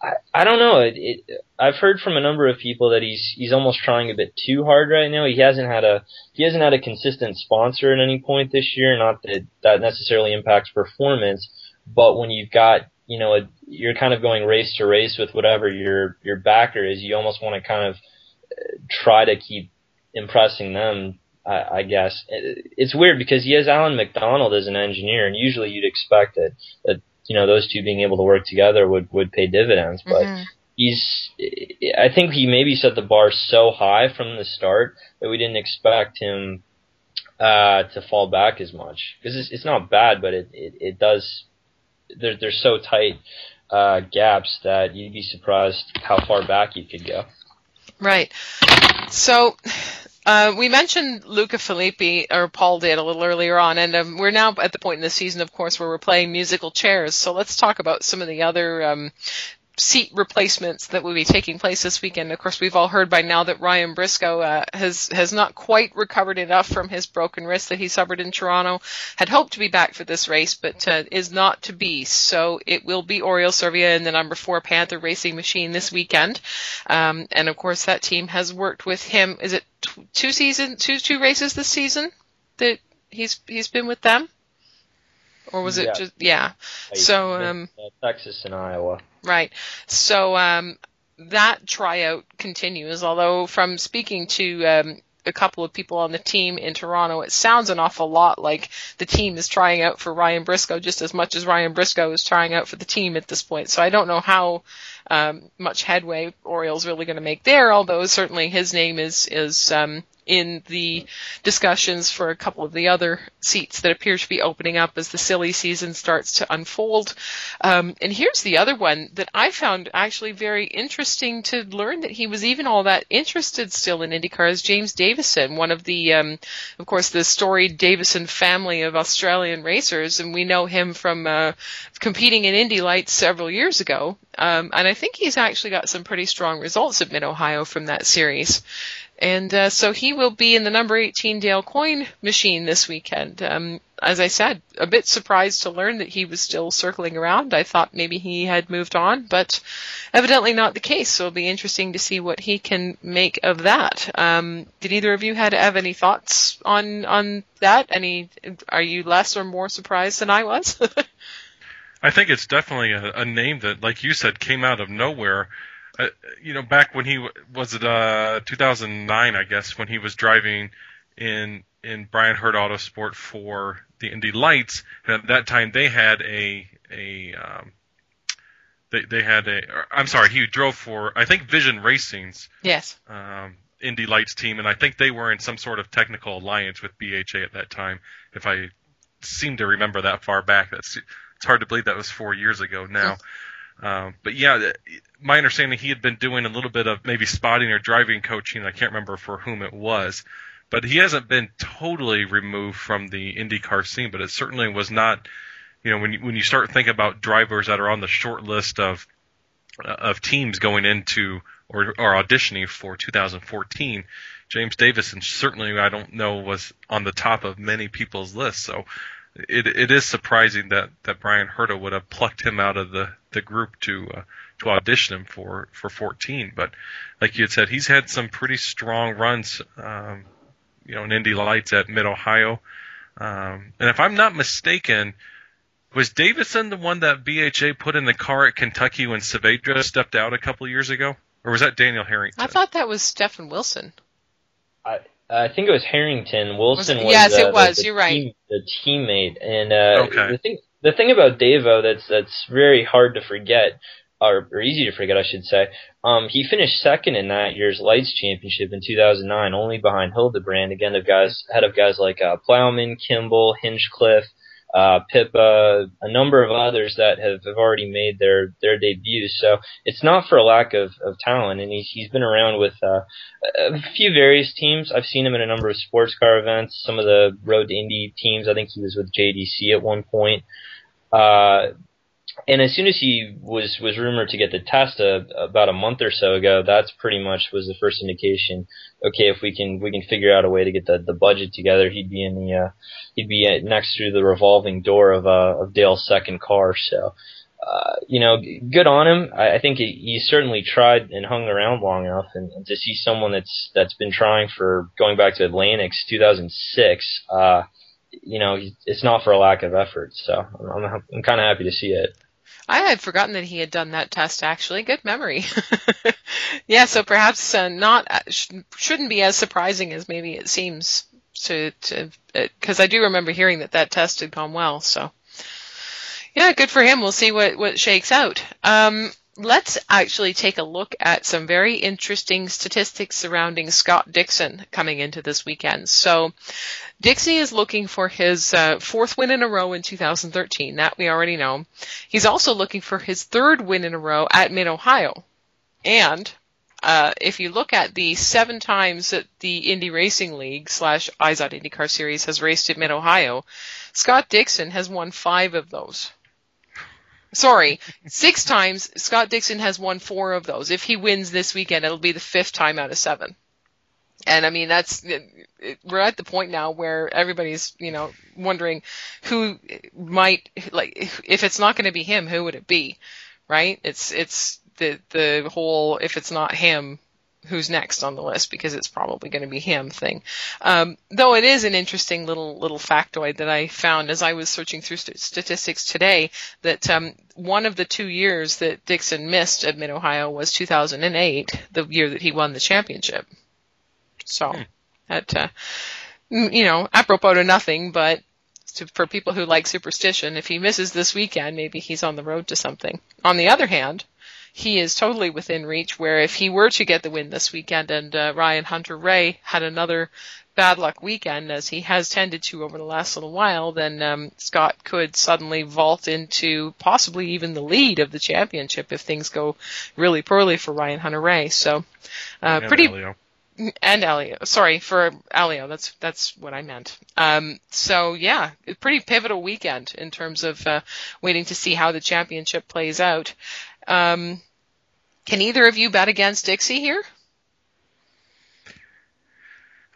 Speaker 3: I, I don't know. It, it, I've heard from a number of people that he's he's almost trying a bit too hard right now. He hasn't had a he hasn't had a consistent sponsor at any point this year. Not that that necessarily impacts performance, but when you've got you know a, you're kind of going race to race with whatever your your backer is, you almost want to kind of uh, try to keep impressing them. I, I guess It- it's weird because he has Alan McDonald as an engineer, and usually you'd expect that that you know those two being able to work together would would pay dividends, but
Speaker 2: Mhm.
Speaker 3: he's I think he maybe set the bar so high from the start that we didn't expect him uh to fall back as much because it's, it's not bad but it, it it does they're they're so tight uh, gaps that you'd be surprised how far back you could go.
Speaker 2: Right. So uh, we mentioned Luca Filippi, or Paul did a little earlier on, and um, we're now at the point in the season, of course, where we're playing musical chairs. So let's talk about some of the other um, seat replacements that will be taking place this weekend. Of course, we've all heard by now that Ryan Briscoe uh, has has not quite recovered enough from his broken wrist that he suffered in Toronto. Had hoped to be back for this race, but uh, is not to be. So it will be Oriol Servia in the number four Panther Racing Machine this weekend, um, and of course that team has worked with him. Is it t- two season, two two races this season that he's he's been with them? Or was it
Speaker 3: Yeah.
Speaker 2: just yeah? So um
Speaker 3: Texas and Iowa.
Speaker 2: Right. So um, that tryout continues. Although from speaking to um, a couple of people on the team in Toronto, it sounds an awful lot like the team is trying out for Ryan Briscoe just as much as Ryan Briscoe is trying out for the team at this point. So I don't know how um, much headway Oriol's really going to make there. Although certainly his name is is um, in the discussions for a couple of the other seats that appear to be opening up as the silly season starts to unfold. Um, and here's the other one that I found actually very interesting to learn that he was even all that interested still in IndyCar is James Davison, one of the, um, of course, the storied Davison family of Australian racers, and we know him from uh, competing in Indy Lights several years ago. Um, and I think he's actually got some pretty strong results at Mid Ohio from that series. And uh, so he will be in the number 18 Dale Coyne machine this weekend. Um, as I said, a bit surprised to learn that he was still circling around. I thought maybe he had moved on, but evidently not the case. So it'll be interesting to see what he can make of that. Um, did either of you have any thoughts on on that? Any? Are you less or more surprised than I was?
Speaker 6: I think it's definitely a, a name that, like you said, came out of nowhere. Uh, you know, back when he was it uh, 2009, I guess, when he was driving in in Bryan Herta Autosport for the Indy Lights, and at that time they had a a um, they they had a I'm sorry, he drove for I think Vision Racing's
Speaker 2: yes.
Speaker 6: um, Indy Lights team, and I think they were in some sort of technical alliance with BHA at that time. If I seem to remember that far back, that's it's hard to believe that was four years ago now. Um, but yeah, my understanding he had been doing a little bit of maybe spotting or driving coaching. I can't remember for whom it was, but he hasn't been totally removed from the IndyCar scene. But it certainly was not. You know, when you, when you start thinking about drivers that are on the short list of of teams going into or, or auditioning for 2014, James Davison certainly I don't know was on the top of many people's lists. So it it is surprising that that Bryan Herta would have plucked him out of the the group to uh, to audition him for for 14. But like you had said, he's had some pretty strong runs. Um, you know, in Indy Lights at Mid Ohio, um, and if I'm not mistaken. Was Davison the one that BHA put in the car at Kentucky when Saavedra stepped out a couple years ago? Or was that Daniel Harrington?
Speaker 2: I thought that was Stephen Wilson.
Speaker 3: I I think it was Harrington. Wilson
Speaker 2: Was it-
Speaker 3: was,
Speaker 2: yes, it
Speaker 3: uh,
Speaker 2: was.
Speaker 3: The,
Speaker 2: You're right.
Speaker 3: The teammate, and uh,
Speaker 6: Okay.
Speaker 3: the thing the thing about Davo that's that's very hard to forget, or, or easy to forget, I should say. Um, he finished second in that year's Lights Championship in 2009, only behind Hildebrand. Again, of guys ahead of guys like uh, Plowman, Kimball, Hinchcliffe. Uh, Pippa, a number of others that have, have already made their, their debuts. So it's not for a lack of, of talent, and he's, he's been around with, uh, a few various teams. I've seen him in a number of sports car events, some of the Road to Indy teams. I think he was with JDC at one point. Uh, and as soon as he was was rumored to get the test uh, about a month or so ago, that's pretty much was the first indication. Okay, if we can we can figure out a way to get the the budget together, he'd be in the uh, he'd be next through the revolving door of uh, of Dale's second car. So. Uh, you know, good on him. I, I think he, he certainly tried and hung around long enough, and, and to see someone that's that's been trying for going back to Atlantics 2006, uh, you know, it's not for a lack of effort. So I'm I'm, I'm kind of happy to see it.
Speaker 2: I had forgotten that he had done that test. Actually, good memory. yeah, so perhaps uh, not uh, sh- shouldn't be as surprising as maybe it seems to to because I do remember hearing that that test had gone well. So yeah, good for him. We'll see what what shakes out. Um, let's actually take a look at some very interesting statistics surrounding Scott Dixon coming into this weekend. So, Dixie is looking for his uh, fourth win in a row in 2013. That we already know. He's also looking for his third win in a row at Mid Ohio. And uh, if you look at the seven times that the Indy Racing League slash IZOD IndyCar Series has raced at Mid Ohio, Scott Dixon has won five of those. Sorry, six times. Scott Dixon has won four of those. If he wins this weekend, it'll be the fifth time out of seven. And I mean, that's we're at the point now where everybody's you know wondering who might like if it's not going to be him, who would it be? Right? It's it's the the whole if it's not him, who's next on the list because it's probably going to be him thing. Um, though it is an interesting little little factoid that I found as I was searching through st- statistics today that um, one of the two years that Dixon missed at Mid Ohio was 2008, the year that he won the championship. So hmm. that uh, you know, apropos to nothing, but to, for people who like superstition, if he misses this weekend, maybe he's on the road to something. On the other hand, he is totally within reach. Where if he were to get the win this weekend and uh, Ryan Hunter-Reay had another bad luck weekend, as he has tended to over the last little while, then um, Scott could suddenly vault into possibly even the lead of the championship if things go really poorly for Ryan Hunter-Reay. So, uh,
Speaker 6: and
Speaker 2: pretty.
Speaker 6: Helio.
Speaker 2: And Helio, sorry for Helio. That's that's what I meant. Um, so yeah, pretty pivotal weekend in terms of uh, waiting to see how the championship plays out. Um, can either of you bet against Dixie here?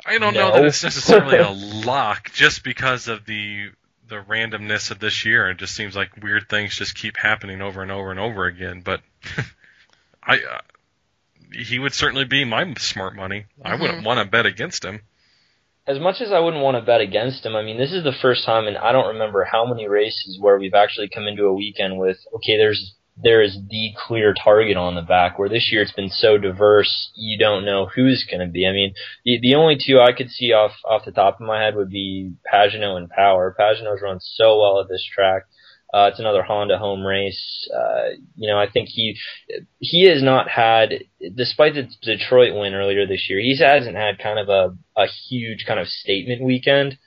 Speaker 6: I don't
Speaker 3: No.
Speaker 6: know that it's necessarily a lock, just because of the the randomness of this year. It just seems like weird things just keep happening over and over and over again. But I, uh, he would certainly be my smart money. I wouldn't want to bet against him.
Speaker 3: as much as I wouldn't want to bet against him, I mean, this is the first time, and I don't remember how many races where we've actually come into a weekend with, okay, there's there is the clear target on the back. Where this year it's been so diverse, you don't know who's going to be. I mean, the the only two I could see off off the top of my head would be Pagenaud and Power. Pagenaud's run so well at this track. Uh, it's another Honda home race. Uh, you know, I think he he has not had, despite the Detroit win earlier this year, he hasn't had kind of a a huge kind of statement weekend.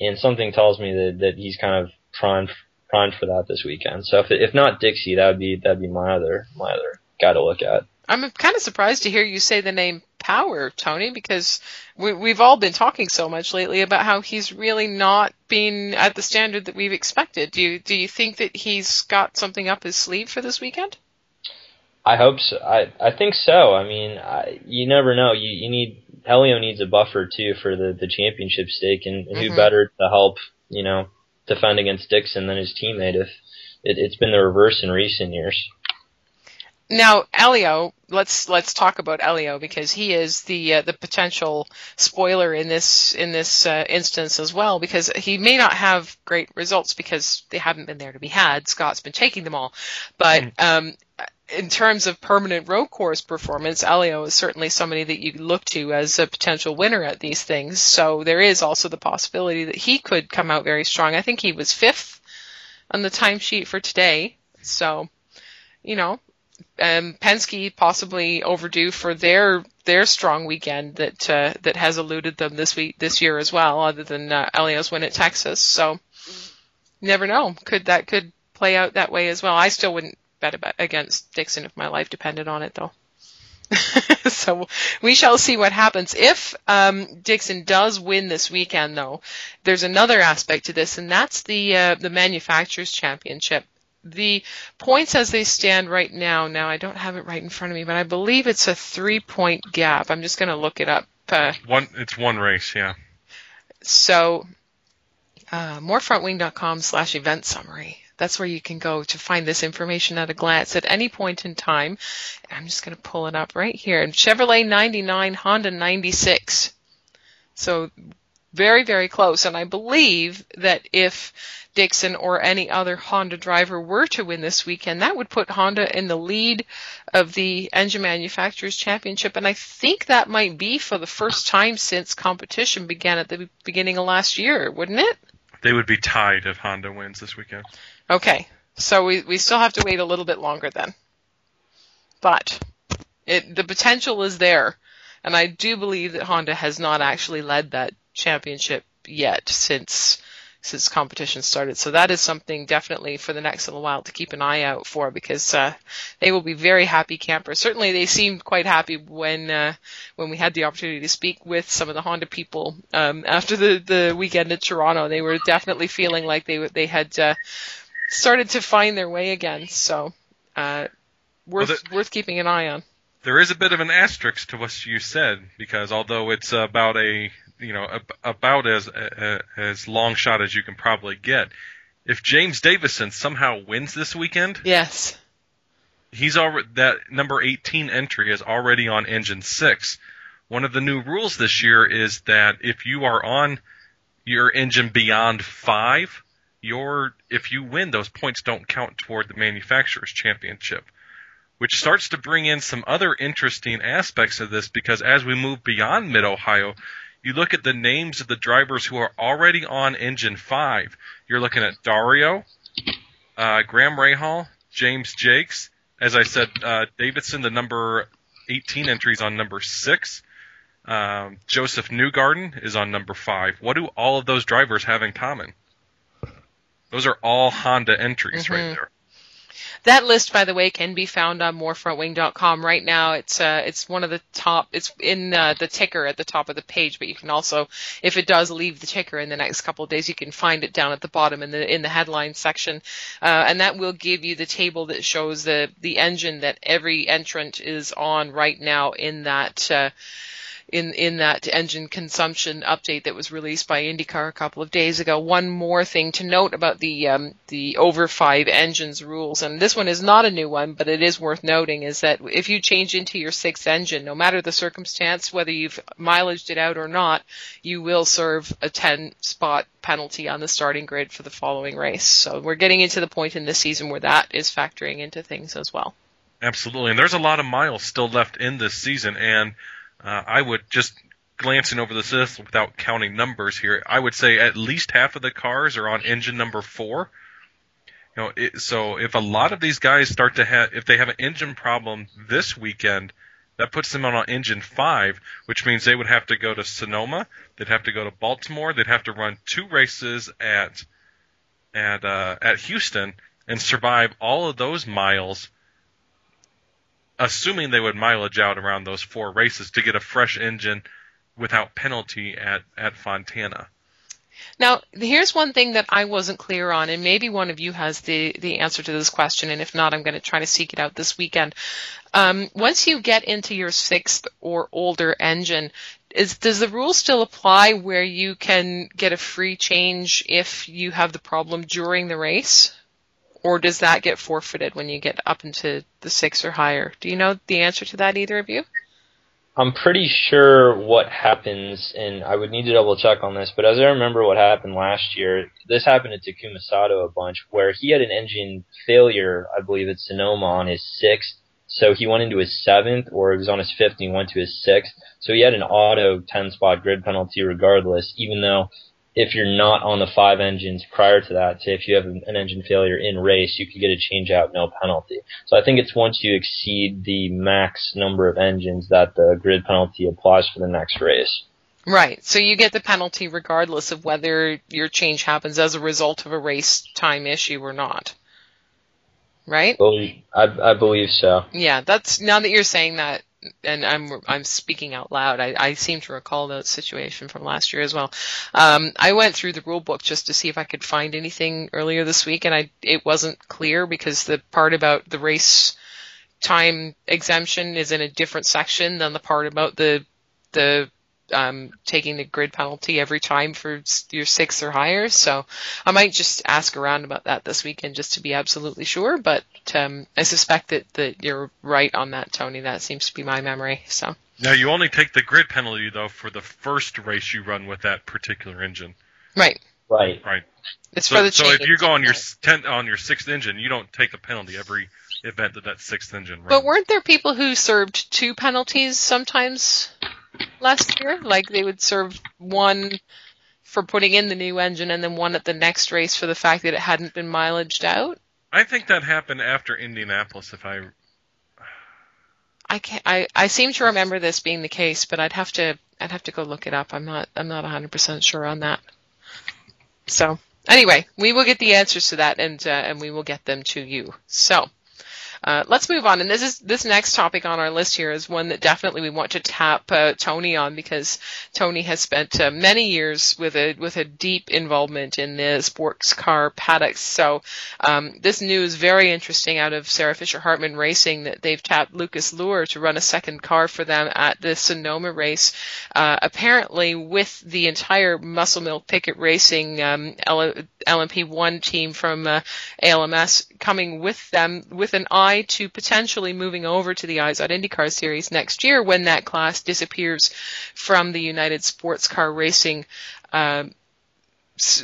Speaker 3: And something tells me that that he's kind of primed primed for that this weekend. So if if not Dixie, that would be that'd be my other my other guy to look at.
Speaker 2: I'm kind of surprised to hear you say the name Power, Tony, because we, we've all been talking so much lately about how he's really not been at the standard that we've expected. Do you do you think that he's got something up his sleeve for this weekend?
Speaker 3: I hope so. I I think so. I mean, I, you never know. You you need Helio needs a buffer too for the the championship stake, and, and
Speaker 2: Mhm.
Speaker 3: who better to help you know defend against Dixon than his teammate? If it, it's been the reverse in recent years.
Speaker 2: Now, Helio, let's let's talk about Helio because he is the uh, the potential spoiler in this in this uh, instance as well because he may not have great results because they haven't been there to be had. Scott's been taking them all, but um, in terms of permanent road course performance, Helio is certainly somebody that you look to as a potential winner at these things. So there is also the possibility that he could come out very strong. I think he was fifth on the timesheet for today. So, you know, um, Penske possibly overdue for their their strong weekend that uh, that has eluded them this week this year as well, other than uh, Helio's win at Texas. So, never know. Could that could play out that way as well? I still wouldn't bet about, against Dixon if my life depended on it, though. so we shall see what happens. If um, Dixon does win this weekend, though, there's another aspect to this, and that's the uh, the manufacturers championship. The points as they stand right now. Now I don't have it right in front of me, but I believe it's a three point gap. I'm just going to look it up. Uh,
Speaker 6: One, it's one race, yeah.
Speaker 2: so, uh, morefrontwing.com slash event summary. That's where you can go to find this information at a glance at any point in time. I'm just going to pull it up right here. Chevrolet 99, Honda 96. So very, very close. And I believe that if Dixon or any other Honda driver were to win this weekend, that would put Honda in the lead of the Engine Manufacturers Championship. And I think that might be for the first time since competition began at the beginning of last year, wouldn't it?
Speaker 6: They would be tied if Honda wins this weekend.
Speaker 2: Okay. So we, we still have to wait a little bit longer then. but it the potential is there, and I do believe that Honda has not actually led that championship yet since since competition started. So that is something definitely for the next little while to keep an eye out for because uh, they will be very happy campers. Certainly, they seemed quite happy when uh, when we had the opportunity to speak with some of the Honda people um, after the the weekend in Toronto. They were definitely feeling like they they had uh, started to find their way again. So uh, worth
Speaker 6: Well, the-
Speaker 2: worth keeping an eye on.
Speaker 6: There is a bit of an asterisk to what you said because although it's about a you know about as uh, as long shot as you can probably get, if James Davison somehow wins this weekend,
Speaker 2: Yes.
Speaker 6: he's already that number 18 entry is already on engine 6 one of the new rules this year is that if you are on your engine beyond 5 your if you win those points don't count toward the manufacturer's championship which starts to bring in some other interesting aspects of this because as we move beyond mid Ohio you look at the names of the drivers who are already on engine 5 you're looking at Dario uh, Graham Rahal James Jakes as I said, uh, Davidson, the number 18 entries on number six. Um, Josef Newgarden is on number five. What do all of those drivers have in common? Those are all Honda entries right
Speaker 2: Mhm.
Speaker 6: there.
Speaker 2: That list, by the way, can be found on morefrontwing.com right now. It's uh, it's one of the top. It's in uh, the ticker at the top of the page, but you can also, if it does leave the ticker in the next couple of days, you can find it down at the bottom in the in the headline section, uh, and that will give you the table that shows the the engine that every entrant is on right now in that. In in that engine consumption update that was released by IndyCar a couple of days ago. One more thing to note about the um, the over five engines rules, and this one is not a new one, but it is worth noting, is that if you change into your sixth engine, no matter the circumstance, whether you've mileaged it out or not, you will serve a 10 spot penalty on the starting grid for the following race. So we're getting into the point in this season where that is factoring into things as well.
Speaker 6: Absolutely. And there's a lot of miles still left in this season. And uh, I would just glancing over this list without counting numbers here, I would say at least half of the cars are on engine number four. You know, it, so if a lot of these guys start to have, if they have an engine problem this weekend, that puts them on engine five, which means they would have to go to Sonoma, they'd have to go to Baltimore, they'd have to run two races at at uh, at Houston and survive all of those miles assuming they would mileage out around those four races to get a fresh engine without penalty at, at Fontana.
Speaker 2: Now, here's one thing that I wasn't clear on, and maybe one of you has the, the answer to this question, and if not, I'm going to try to seek it out this weekend. Um, once you get into your sixth or older engine, is, does the rule still apply where you can get a free change if you have the problem during the race? Or does that get forfeited when you get up into the six or higher? Do you know the answer to that, either of you?
Speaker 3: I'm pretty sure what happens, and I would need to double check on this, but as I remember what happened last year, this happened to Takuma Sato a bunch, where he had an engine failure, I believe at Sonoma, on his sixth, so he went into his seventh, or it was on his fifth and he went to his sixth, so he had an auto 10 spot grid penalty regardless, even though if you're not on the five engines prior to that, say if you have an engine failure in race, you could get a change out, no penalty. So I think it's once you exceed the max number of engines that the grid penalty applies for the next race.
Speaker 2: Right. So you get the penalty regardless of whether your change happens as a result of a race time issue or not. Right?
Speaker 3: I, I believe so.
Speaker 2: Yeah, that's now that you're saying that and I'm I'm speaking out loud. I, I seem to recall that situation from last year as well. Um, I went through the rule book just to see if I could find anything earlier this week, and I it wasn't clear because the part about the race time exemption is in a different section than the part about the the um, taking the grid penalty every time for your six or higher. So I might just ask around about that this weekend just to be absolutely sure. But um, I suspect that, that you're right on that, Tony. That seems to be my memory. So
Speaker 6: Now you only take the grid penalty though for the first race you run with that particular engine.
Speaker 2: right,
Speaker 3: Right. Right.
Speaker 2: It's
Speaker 6: So,
Speaker 2: for the
Speaker 6: so if you go on your s- ten, on your sixth engine, you don't take a penalty every event that that sixth engine runs.
Speaker 2: But weren't there people who served two penalties sometimes last year? Like they would serve one for putting in the new engine and then one at the next race for the fact that it hadn't been mileaged out?
Speaker 6: I think that happened after Indianapolis. If I
Speaker 2: I can I, I seem to remember this being the case, but I'd have to I'd have to go look it up. I'm not I'm not 100% sure on that. So anyway, we will get the answers to that, and uh, and we will get them to you. So. Uh, let's move on. And this is this next topic on our list here is one that definitely we want to tap uh, Tony on because Tony has spent uh, many years with a with a deep involvement in the sports car paddocks. So um, this news very interesting out of Sarah Fisher Hartman Racing that they've tapped Lucas Luhr to run a second car for them at the Sonoma race. Uh, apparently, with the entire Muscle Milk Pickett Racing um, LMP1 team from uh, ALMS coming with them with an eye to potentially moving over to the IZOD IndyCar Series next year when that class disappears from the United Sports Car Racing uh,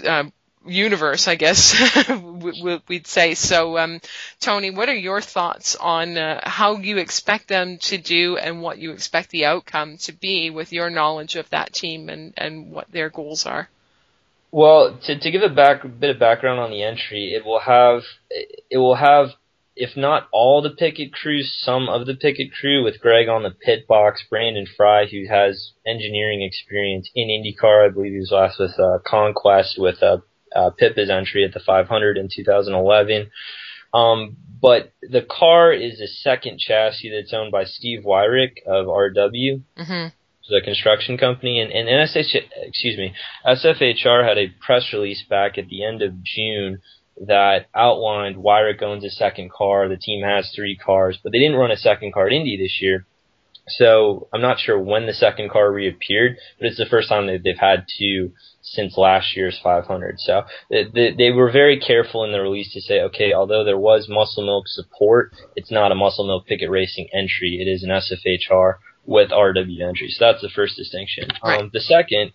Speaker 2: uh, universe, I guess we'd say. So, um, Tony, what are your thoughts on uh, how you expect them to do and what you expect the outcome to be with your knowledge of that team and, and what their goals are?
Speaker 3: Well, to, to give a back a bit of background on the entry, it will have it will have if not all the Pickett crew, some of the Pickett crew with Greg on the pit box, Brandon Fry, who has engineering experience in IndyCar. I believe he was last with uh, Conquest with uh, uh, Pippa's entry at the 500 in 2011. Um, but the car is a second chassis that's owned by Steve Weyrich of RW. Mm-hmm the construction company, and, and NSH, excuse me, SFHR had a press release back at the end of June that outlined Weyrich owns a second car. The team has three cars, but they didn't run a second car at Indy this year. So I'm not sure when the second car reappeared, but it's the first time that they've had two since last year's 500. So they, they were very careful in the release to say, okay, although there was Muscle Milk support, it's not a Muscle Milk Pickett Racing entry. It is an SFHR with RW entries. So that's the first distinction. Right. Um, the second,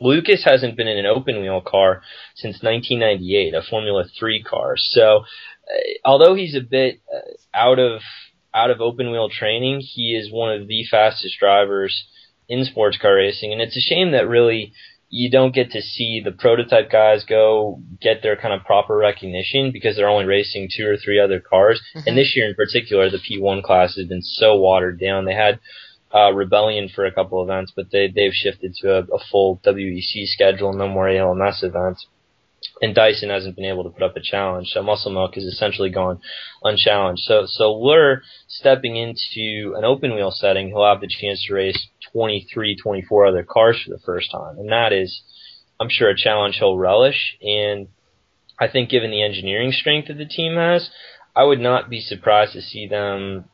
Speaker 3: Lucas hasn't been in an open wheel car since 1998, a Formula 3 car. So, uh, although he's a bit uh, out of out of open wheel training, he is one of the fastest drivers in sports car racing, and it's a shame that really you don't get to see the prototype guys go get their kind of proper recognition because they're only racing two or three other cars. Mm-hmm. And this year in particular, the P1 class has been so watered down. They had uh, Rebellion for a couple events, but they they've shifted to a, a full WEC schedule, no more ALMS events. And Dyson hasn't been able to put up a challenge, so Muscle Milk has essentially gone unchallenged. So so Luhr stepping into an open wheel setting, he'll have the chance to race 23, 24 other cars for the first time, and that is, I'm sure, a challenge he'll relish. And I think, given the engineering strength that the team has, I would not be surprised to see them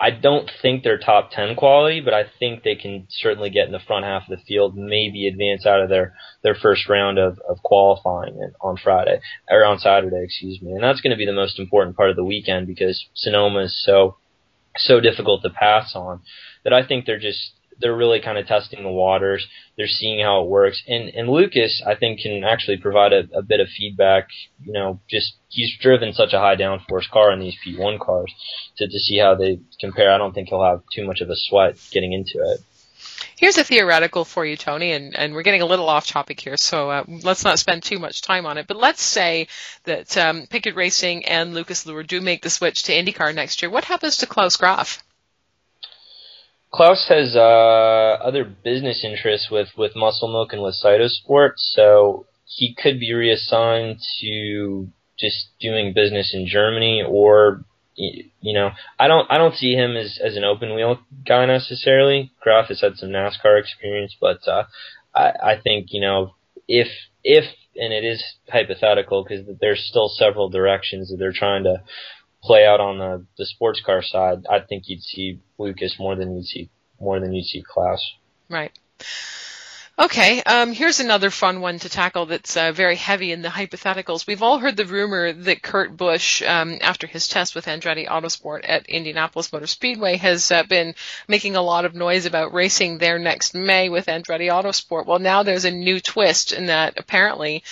Speaker 3: I don't think they're top 10 quality, but I think they can certainly get in the front half of the field, maybe advance out of their, their first round of, of qualifying on Friday, or on Saturday, excuse me. And that's going to be the most important part of the weekend because Sonoma is so, so difficult to pass on that I think they're just, they're really kind of testing the waters. They're seeing how it works. And and Lucas, I think, can actually provide a, a bit of feedback. You know, just he's driven such a high downforce car in these P1 cars to to see how they compare. I don't think he'll have too much of a sweat getting into it.
Speaker 2: Here's a theoretical for you, Tony, and, and we're getting a little off topic here, so uh, let's not spend too much time on it. But let's say that um, Pickett Racing and Lucas Luhr do make the switch to IndyCar next year. What happens to Klaus Graf?
Speaker 3: Klaus has uh, other business interests with, with Muscle Milk and with Cytosport, so he could be reassigned to just doing business in Germany or you know I don't I don't see him as as an open wheel guy necessarily. Graf has had some NASCAR experience, but uh, I I think you know if if and it is hypothetical because there's still several directions that they're trying to play out on the, the sports car side, I think you'd see Lucas more than you'd see more than you'd see Klaus.
Speaker 2: Right. Okay, um, here's another fun one to tackle that's uh, very heavy in the hypotheticals. We've all heard the rumor that Kurt Busch, um, after his test with Andretti Autosport at Indianapolis Motor Speedway, has uh, been making a lot of noise about racing there next May with Andretti Autosport. Well, now there's a new twist in that apparently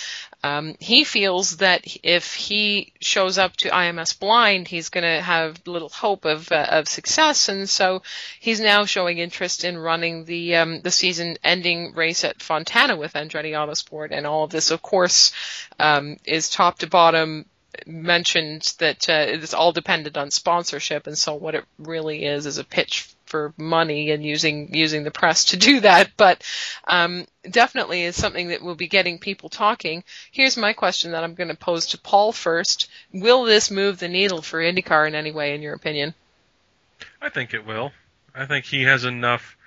Speaker 2: um, he feels that if he shows up to IMS blind, he's going to have little hope of uh, of success, and so he's now showing interest in running the um, the season-ending race at Fontana with Andretti Autosport, and all of this, of course, um, is top to bottom mentioned that uh, it's all dependent on sponsorship, and so what it really is is a pitch for money and using using the press to do that. But um, definitely is something that will be getting people talking. Here's my question that I'm going to pose to Paul first: Will this move the needle for IndyCar in any way, in your opinion?
Speaker 6: I think it will. I think he has enough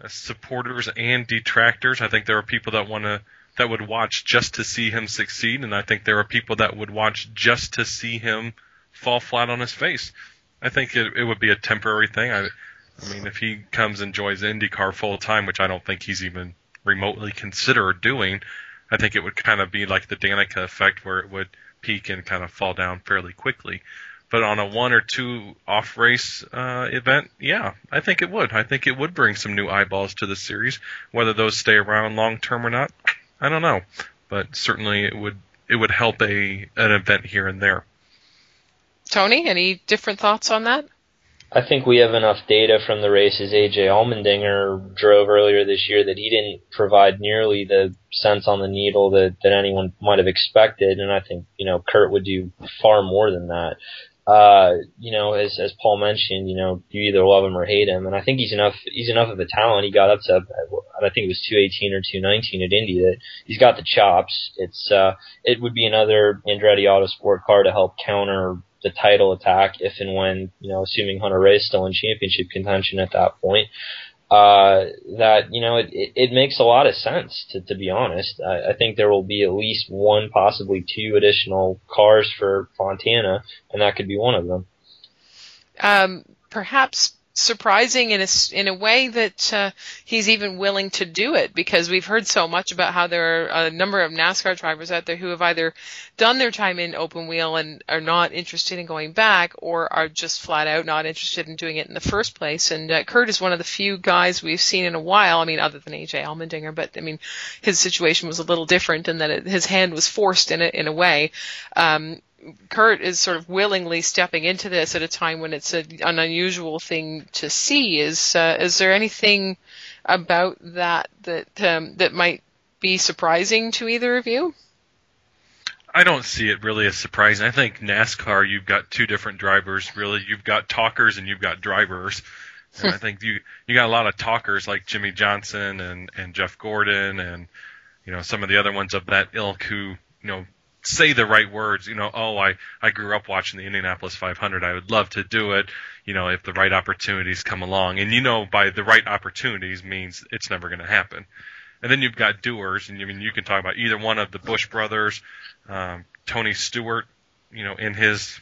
Speaker 6: uh, supporters and detractors. I think there are people that want to that would watch just to see him succeed, and I think there are people that would watch just to see him fall flat on his face. I think it, it would be a temporary thing. I, I mean, if he comes and joins IndyCar full time, which I don't think he's even remotely considered doing, I think it would kind of be like the Danica effect, where it would peak and kind of fall down fairly quickly. But on a one or two off race uh, event, yeah, I think it would. I think it would bring some new eyeballs to the series. Whether those stay around long term or not, I don't know, but certainly it would it would help a an event here and there.
Speaker 2: Tony, any different thoughts on that?
Speaker 3: I think we have enough data from the races AJ Allmendinger drove earlier this year that he didn't provide nearly the sense on the needle that, that anyone might have expected. And I think, you know, Kurt would do far more than that uh, you know, as as Paul mentioned, you know, you either love him or hate him, and I think he's enough he's enough of a talent. He got up to I think it was 218 or 219 at Indy. That he's got the chops. It's uh, it would be another Andretti Autosport car to help counter the title attack if and when you know, assuming Hunter-Reay is still in championship contention at that point uh, that you know it, it makes a lot of sense to, to be honest. I, I think there will be at least one, possibly two additional cars for Fontana, and that could be one of them.
Speaker 2: Um, perhaps surprising in a, in a way that uh, he's even willing to do it because we've heard so much about how there are a number of NASCAR drivers out there who have either done their time in open wheel and are not interested in going back or are just flat out not interested in doing it in the first place. And uh, Kurt is one of the few guys we've seen in a while. I mean, other than AJ Allmendinger, but I mean, his situation was a little different in that it, his hand was forced in a, in a way. Um, Kurt is sort of willingly stepping into this at a time when it's a, an unusual thing to see. Is uh, is there anything about that that um, that might be surprising to either of you?
Speaker 6: I don't see it really as surprising. I think NASCAR, you've got two different drivers. Really, you've got talkers and you've got drivers. And I think you you got a lot of talkers like Jimmie Johnson and and Jeff Gordon and you know some of the other ones of that ilk who you know say the right words. You know, oh, I I grew up watching the Indianapolis 500. I would love to do it. You know, if the right opportunities come along, and you know, by the right opportunities means it's never going to happen. And then you've got doers, and you I mean you can talk about either one of the Busch brothers, um, Tony Stewart. You know, in his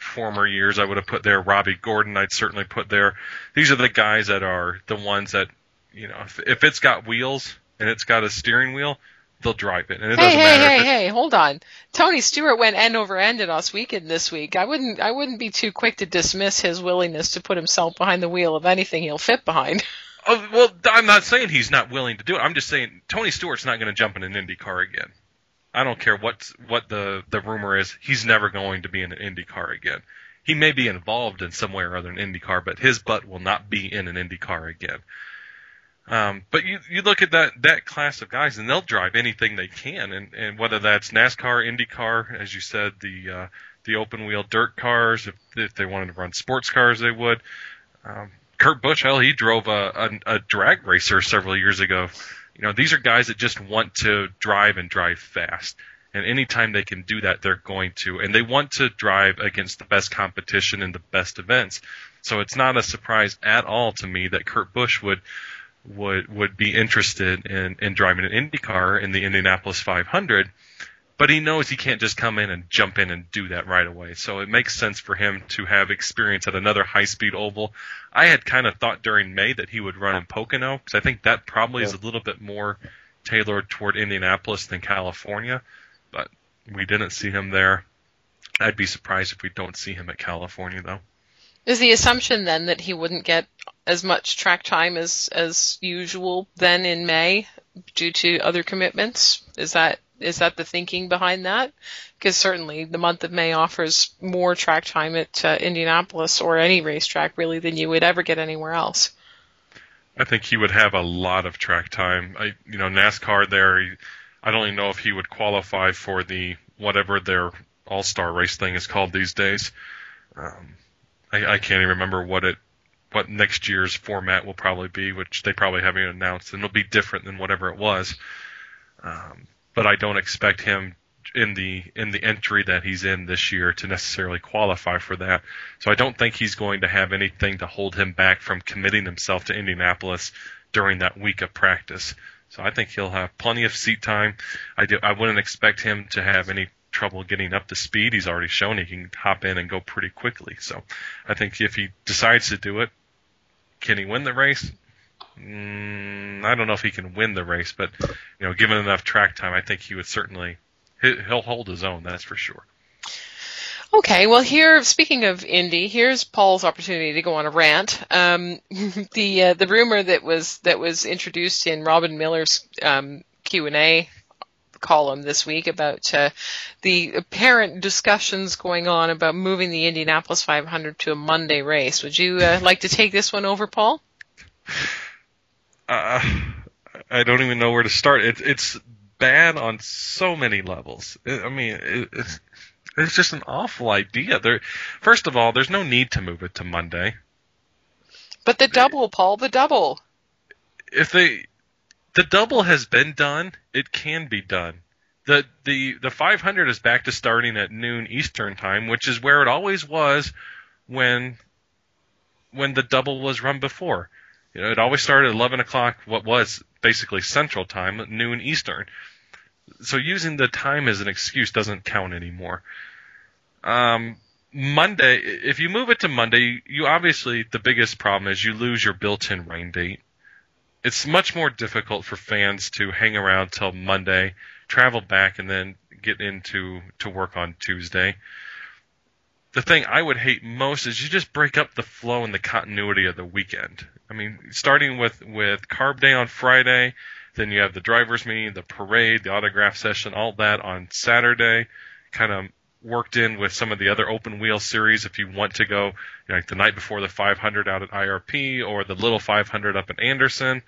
Speaker 6: former years, I would have put there Robby Gordon. I'd certainly put there. These are the guys that are the ones that, you know, if, if it's got wheels and it's got a steering wheel, they'll drive it. And it
Speaker 2: hey,
Speaker 6: doesn't
Speaker 2: hey,
Speaker 6: matter.
Speaker 2: hey, hey! Hold on. Tony Stewart went end over end in Us Weekend this week. I wouldn't, I wouldn't be too quick to dismiss his willingness to put himself behind the wheel of anything he'll fit behind.
Speaker 6: Oh, well, I'm not saying he's not willing to do it. I'm just saying Tony Stewart's not going to jump in an Indy car again. I don't care what what the the rumor is. He's never going to be in an Indy car again. He may be involved in some way or other in Indy car, but his butt will not be in an Indy car again. Um, but you you look at that that class of guys, and they'll drive anything they can, and and whether that's NASCAR, IndyCar, as you said, the uh, the open wheel dirt cars, if if they wanted to run sports cars, they would. Um, Kurt Busch, hell, he drove a, a a drag racer several years ago. You know, these are guys that just want to drive and drive fast. And anytime they can do that, they're going to. And they want to drive against the best competition and the best events. So it's not a surprise at all to me that Kurt Busch would would would be interested in, in driving an Indy car in the Indianapolis 500, but he knows he can't just come in and jump in and do that right away. So it makes sense for him to have experience at another high speed oval. I had kind of thought during May that he would run in Pocono because I think that probably is a little bit more tailored toward Indianapolis than California, but we didn't see him there. I'd be surprised if we don't see him at California though.
Speaker 2: Is the assumption then that he wouldn't get as much track time as as usual then in May due to other commitments? Is that is that the thinking behind that? Because certainly the month of May offers more track time at uh, Indianapolis or any racetrack really than you would ever get anywhere else.
Speaker 6: I think he would have a lot of track time. I, you know, NASCAR there. I don't even know if he would qualify for the whatever their All Star race thing is called these days. Um, I, I can't even remember what it what next year's format will probably be, which they probably haven't announced, and it'll be different than whatever it was. Um, but I don't expect him in the in the entry that he's in this year to necessarily qualify for that. So I don't think he's going to have anything to hold him back from committing himself to Indianapolis during that week of practice. So I think he'll have plenty of seat time. I do, I wouldn't expect him to have any trouble getting up to speed. He's already shown he can hop in and go pretty quickly. So I think if he decides to do it, can he win the race? Mm, I don't know if he can win the race, but you know, given enough track time, I think he would certainly he'll hold his own. That's for sure.
Speaker 2: Okay, well, here, speaking of Indy, here's Paul's opportunity to go on a rant. Um, the uh, the rumor that was that was introduced in Robin Miller's um, Q and A column this week about uh, the apparent discussions going on about moving the Indianapolis 500 to a Monday race. Would you uh, like to take this one over, Paul?
Speaker 6: Uh, I don't even know where to start. It, it's bad on so many levels. I mean, it, it's it's just an awful idea. There, first of all, there's no need to move it to Monday.
Speaker 2: But the double, Paul, the double.
Speaker 6: If they, the double has been done, it can be done. The the the 500 is back to starting at noon Eastern time, which is where it always was when when the double was run before. You know, it always started at 11 o'clock, what was basically Central Time, noon Eastern. So using the time as an excuse doesn't count anymore. Um, Monday, if you move it to Monday, you obviously the biggest problem is you lose your built-in rain date. It's much more difficult for fans to hang around till Monday, travel back, and then get into to work on Tuesday. The thing I would hate most is you just break up the flow and the continuity of the weekend. I mean, starting with with Carb Day on Friday, then you have the drivers meeting, the parade, the autograph session, all that on Saturday, kind of worked in with some of the other open wheel series if you want to go you know, like the night before the 500 out at IRP or the little 500 up at Anderson.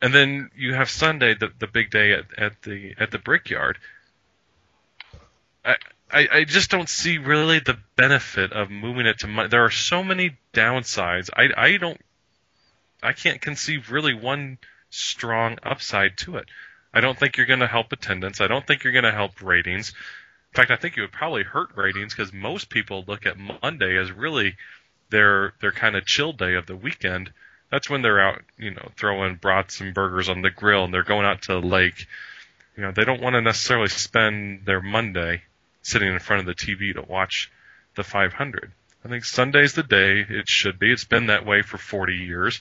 Speaker 6: And then you have Sunday, the, the big day at, at the at the Brickyard. I, I, I just don't see really the benefit of moving it to Monday. There are so many downsides. I, I don't I can't conceive really one strong upside to it. I don't think you're going to help attendance. I don't think you're going to help ratings. In fact, I think it would probably hurt ratings because most people look at Monday as really their their kind of chill day of the weekend. That's when they're out, you know, throwing brats and burgers on the grill and they're going out to the lake. You know, they don't want to necessarily spend their Monday sitting in front of the TV to watch the 500. I think Sunday's the day it should be. It's been that way for 40 years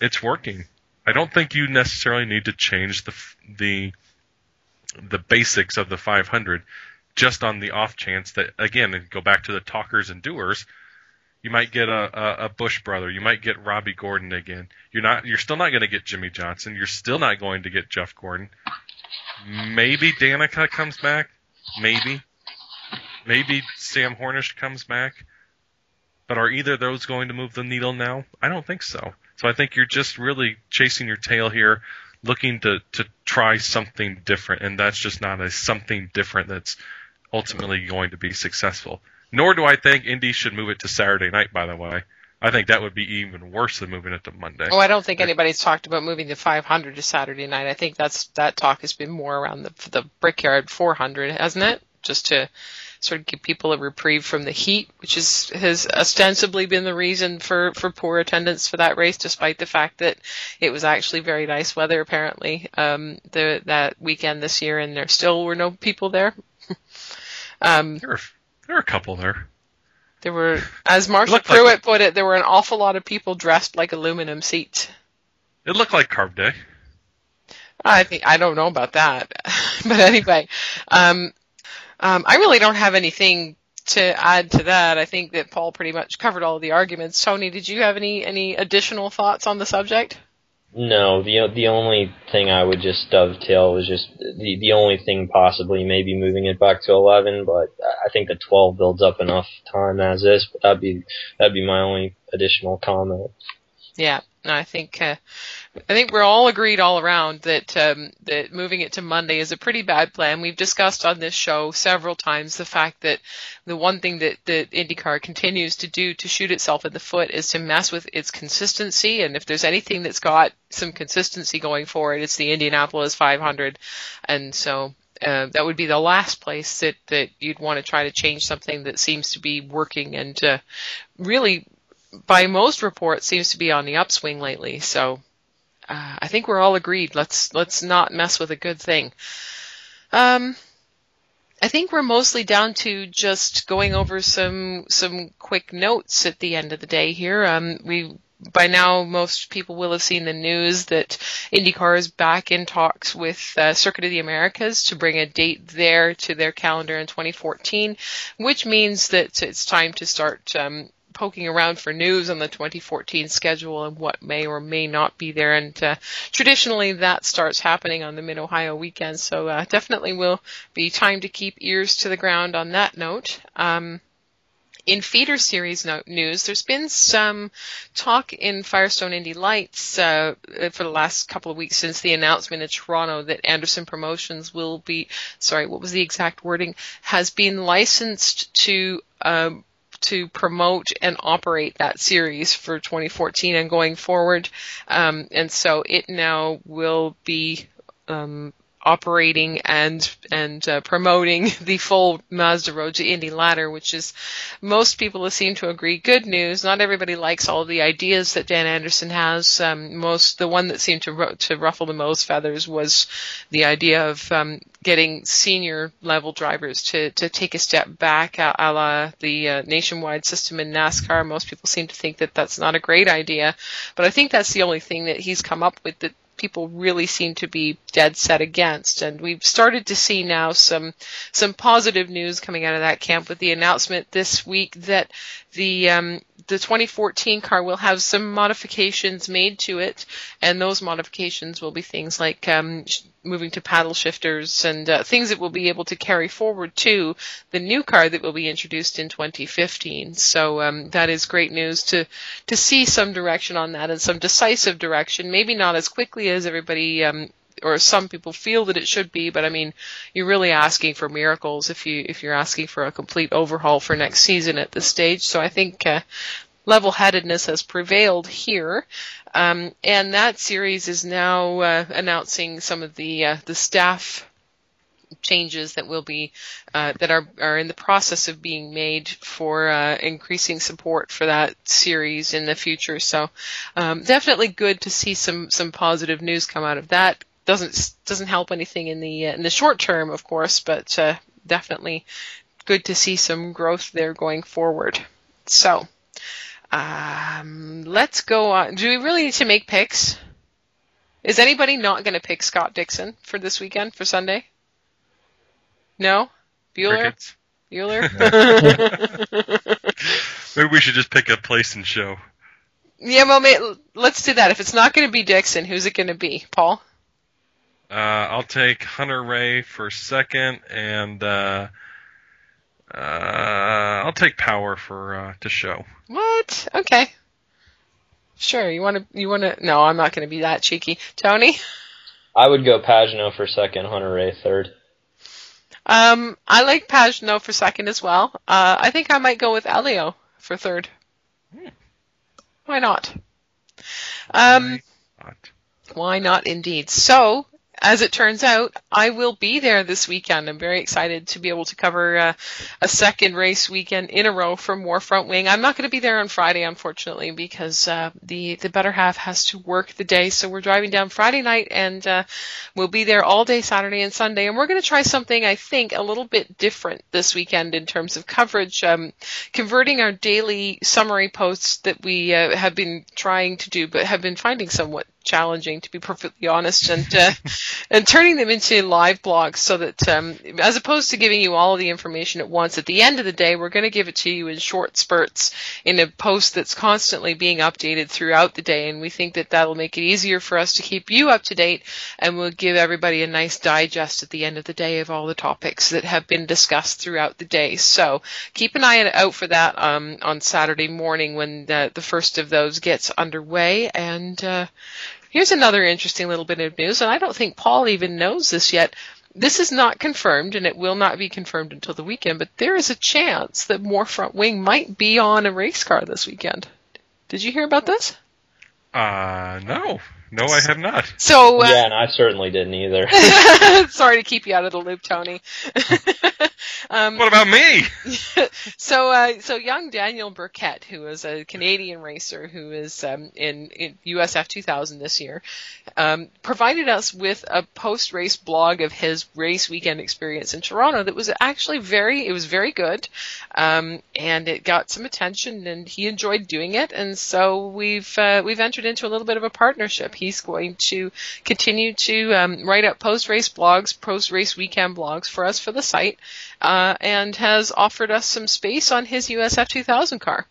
Speaker 6: it's working. I don't think you necessarily need to change the the the basics of the 500 just on the off chance that again go back to the talkers and doers you might get a, a, Busch brother. You might get Robby Gordon again. You're not you're still not going to get Jimmie Johnson. You're still not going to get Jeff Gordon. Maybe Danica comes back. Maybe. Maybe Sam Hornish comes back. But are either of those going to move the needle now? I don't think so. So I think you're just really chasing your tail here, looking to, to try something different, and that's just not a something different that's ultimately going to be successful. Nor do I think Indy should move it to Saturday night, by the way. I think that would be even worse than moving it to Monday.
Speaker 2: Oh, I don't think anybody's talked about moving the 500 to Saturday night. I think that's that talk has been more around the the Brickyard 400, hasn't it? Just to sort of give people a reprieve from the heat, which is, has ostensibly been the reason for, for poor attendance for that race, despite the fact that it was actually very nice weather apparently um, the, that weekend this year, and there still were no people there.
Speaker 6: um, there, were, there were a couple there.
Speaker 2: There were, as Marshall Pruett like, put it, there were an awful lot of people dressed like aluminum seats.
Speaker 6: It looked like Carb Day.
Speaker 2: I think I don't know about that, but anyway, um, um, I really don't have anything to add to that. I think that Paul pretty much covered all the arguments. Tony, did you have any any additional thoughts on the subject?
Speaker 3: No, the the only thing I would just dovetail was just the the only thing possibly maybe moving it back to eleven, but I think the twelve builds up enough time as is. But that'd be that'd be my only additional comment.
Speaker 2: Yeah, I think uh, I think we're all agreed all around that um, that moving it to Monday is a pretty bad plan. We've discussed on this show several times the fact that the one thing that that IndyCar continues to do to shoot itself in the foot is to mess with its consistency. And if there's anything that's got some consistency going for it, it's the Indianapolis 500. And so uh, that would be the last place that, that you'd want to try to change something that seems to be working and uh, really by most reports, seems to be on the upswing lately. So uh, I think we're all agreed. Let's let's not mess with a good thing. Um, I think we're mostly down to just going over some some quick notes at the end of the day here. Um, we by now most people will have seen the news that IndyCar is back in talks with uh, Circuit of the Americas to bring a date there to their calendar in 2014, which means that it's time to start um, poking around for news on the 2014 schedule and what may or may not be there. And uh, traditionally, that starts happening on the Mid Ohio weekend. So uh, definitely will be time to keep ears to the ground on that note. Um, in feeder series news, there's been some talk in Firestone Indy Lights uh, for the last couple of weeks since the announcement in Toronto that Andersen Promotions will be, sorry, what was the exact wording, has been licensed to um, to promote and operate that series for 2014 and going forward. Um, and so it now will be um, operating and and uh, promoting the full Mazda Road to Indy ladder, which is most people seem to agree good news. Not everybody likes all the ideas that Dan Andersen has. Um, most the one that seemed to to ruffle the most feathers was the idea of um, getting senior level drivers to to take a step back, a, a la the uh, nationwide system in NASCAR. Most people seem to think that that's not a great idea, but I think that's the only thing that he's come up with that people really seem to be dead set against. And we've started to see now some some positive news coming out of that camp with the announcement this week that the um, the 2014 car will have some modifications made to it, and those modifications will be things like um, moving to paddle shifters and uh, things that will be able to carry forward to the new car that will be introduced in 2015. So um, that is great news to to see some direction on that and some decisive direction. Maybe not as quickly as everybody um, or some people feel that it should be, but I mean, you're really asking for miracles if you if you're asking for a complete overhaul for next season at this stage. So I think uh, level-headedness has prevailed here, um, and that series is now uh, announcing some of the uh, the staff changes that will be uh, that are are in the process of being made for uh, increasing support for that series in the future. So um, definitely good to see some some positive news come out of that doesn't doesn't help anything in the uh, in the short term, of course, but uh, definitely good to see some growth there going forward. So, um, let's go on. Do we really need to make picks? Is anybody not going to pick Scott Dixon for this weekend for Sunday? No, Bueller.
Speaker 6: Crickets.
Speaker 2: Bueller.
Speaker 6: Maybe we should just pick a place and show.
Speaker 2: yeah, well, may, let's do that. If it's not going to be Dixon, who's it going to be? Paul.
Speaker 6: Uh, I'll take Hunter-Reay for second, and uh, uh, I'll take Power for uh, to show.
Speaker 2: What? Okay. Sure. You want to? You want to? No, I'm not going to be that cheeky. Tony.
Speaker 3: I would go Pagenaud for second, Hunter-Reay third.
Speaker 2: Um, I like Pagenaud for second as well. Uh, I think I might go with Helio for third. Why not? Um,
Speaker 6: Why not?
Speaker 2: why not indeed? So, as it turns out, I will be there this weekend. I'm very excited to be able to cover uh, a second race weekend in a row from More Front Wing. I'm not going to be there on Friday, unfortunately, because uh, the the better half has to work the day. So we're driving down Friday night, and uh, we'll be there all day Saturday and Sunday. And we're going to try something I think a little bit different this weekend in terms of coverage, um, converting our daily summary posts that we uh, have been trying to do, but have been finding somewhat challenging, to be perfectly honest, and uh, and turning them into live blogs so that um, as opposed to giving you all of the information at once, at the end of the day, we're going to give it to you in short spurts in a post that's constantly being updated throughout the day, and we think that that'll make it easier for us to keep you up to date, and we'll give everybody a nice digest at the end of the day of all the topics that have been discussed throughout the day. So keep an eye out for that um, on Saturday morning when the, the first of those gets underway, and uh, Here's another interesting little bit of news, and I don't think Paul even knows this yet. This is not confirmed, and it will not be confirmed until the weekend, but there is a chance that More Front Wing might be on a race car this weekend. Did you hear about this?
Speaker 6: Uh, no. No, I have not.
Speaker 2: So uh,
Speaker 3: yeah, and I certainly didn't either.
Speaker 2: sorry to keep you out of the loop, Tony. um,
Speaker 6: What about me?
Speaker 2: so, uh, so young Daniel Burkett, who is a Canadian racer who is um, in, in USF 2000 this year, um, provided us with a post-race blog of his race weekend experience in Toronto that was actually very, it was very good, um, and it got some attention, and he enjoyed doing it, and so we've uh, we've entered into a little bit of a partnership. He's going to continue to um, write up post-race blogs, post-race weekend blogs for us for the site, uh, and has offered us some space on his USF 2000 car.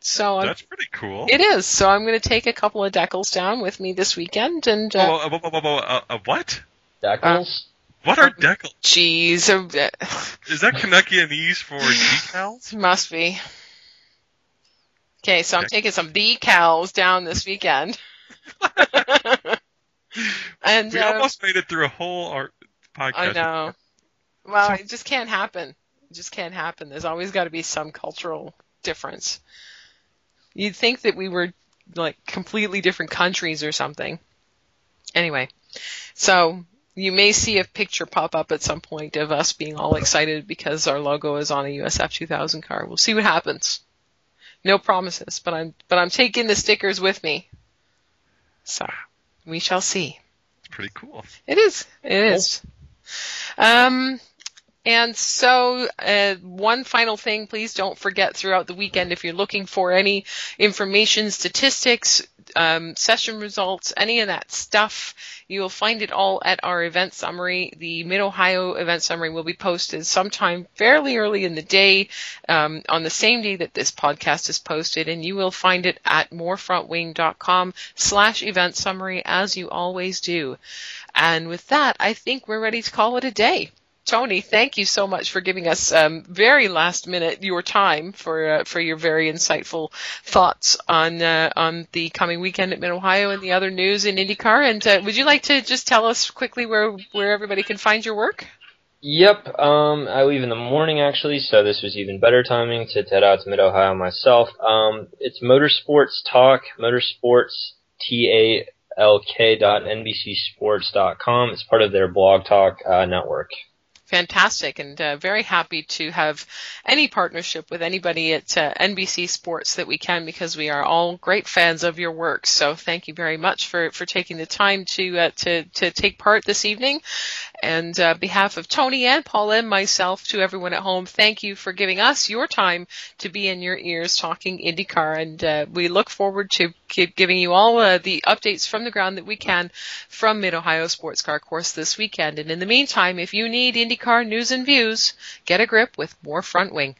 Speaker 2: So I'm-
Speaker 6: That's pretty cool.
Speaker 2: it is. So I'm going to take a couple of decals down with me this weekend, and uh,
Speaker 6: Oh, uh, whoa, whoa, whoa, whoa, uh, uh, what?
Speaker 3: Decals?
Speaker 6: What are decal?
Speaker 2: geez, uh,
Speaker 6: Is that Canuckianese for decals?
Speaker 2: must be. Okay, so I'm
Speaker 6: Okay.
Speaker 2: taking some decals down this weekend. and
Speaker 6: We almost um, made it through a whole art podcast.
Speaker 2: I know. Well, it just can't happen. It just can't happen. There's always got to be some cultural difference. You'd think that we were like completely different countries or something. Anyway, so you may see a picture pop up at some point of us being all excited because our logo is on a USF 2000 car. We'll see what happens. No promises, but I'm but I'm taking the stickers with me. So we shall see.
Speaker 6: It's pretty cool.
Speaker 2: It is. It is. Um, and so, uh, one final thing, please don't forget throughout the weekend if you're looking for any information, statistics, um, session results, any of that stuff, you will find it all at our event summary. The Mid Ohio event summary will be posted sometime fairly early in the day, um, on the same day that this podcast is posted, and you will find it at morefrontwing.com slash event summary as you always do. And with that, I think we're ready to call it a day. Tony, thank you so much for giving us um, very last minute your time for uh, for your very insightful thoughts on uh, on the coming weekend at Mid Ohio and the other news in IndyCar. And uh, would you like to just tell us quickly where where everybody can find your work?
Speaker 3: Yep, um, I leave in the morning actually, so this was even better timing to head out to Mid Ohio myself. Um, it's Motorsports Talk, Motorsports T A L K dot NBCSports dot com. It's part of their blog talk uh, network.
Speaker 2: Fantastic, and uh, very happy to have any partnership with anybody at uh, NBC Sports that we can because we are all great fans of your work. So thank you very much for, for taking the time to uh, to to take part this evening. And uh, behalf of Tony and Paul and myself, to everyone at home, thank you for giving us your time to be in your ears talking IndyCar. And uh, we look forward to keep giving you all uh, the updates from the ground that we can from Mid Ohio Sports Car Course this weekend. And in the meantime, if you need IndyCar news and views, get a grip with more Front Wing.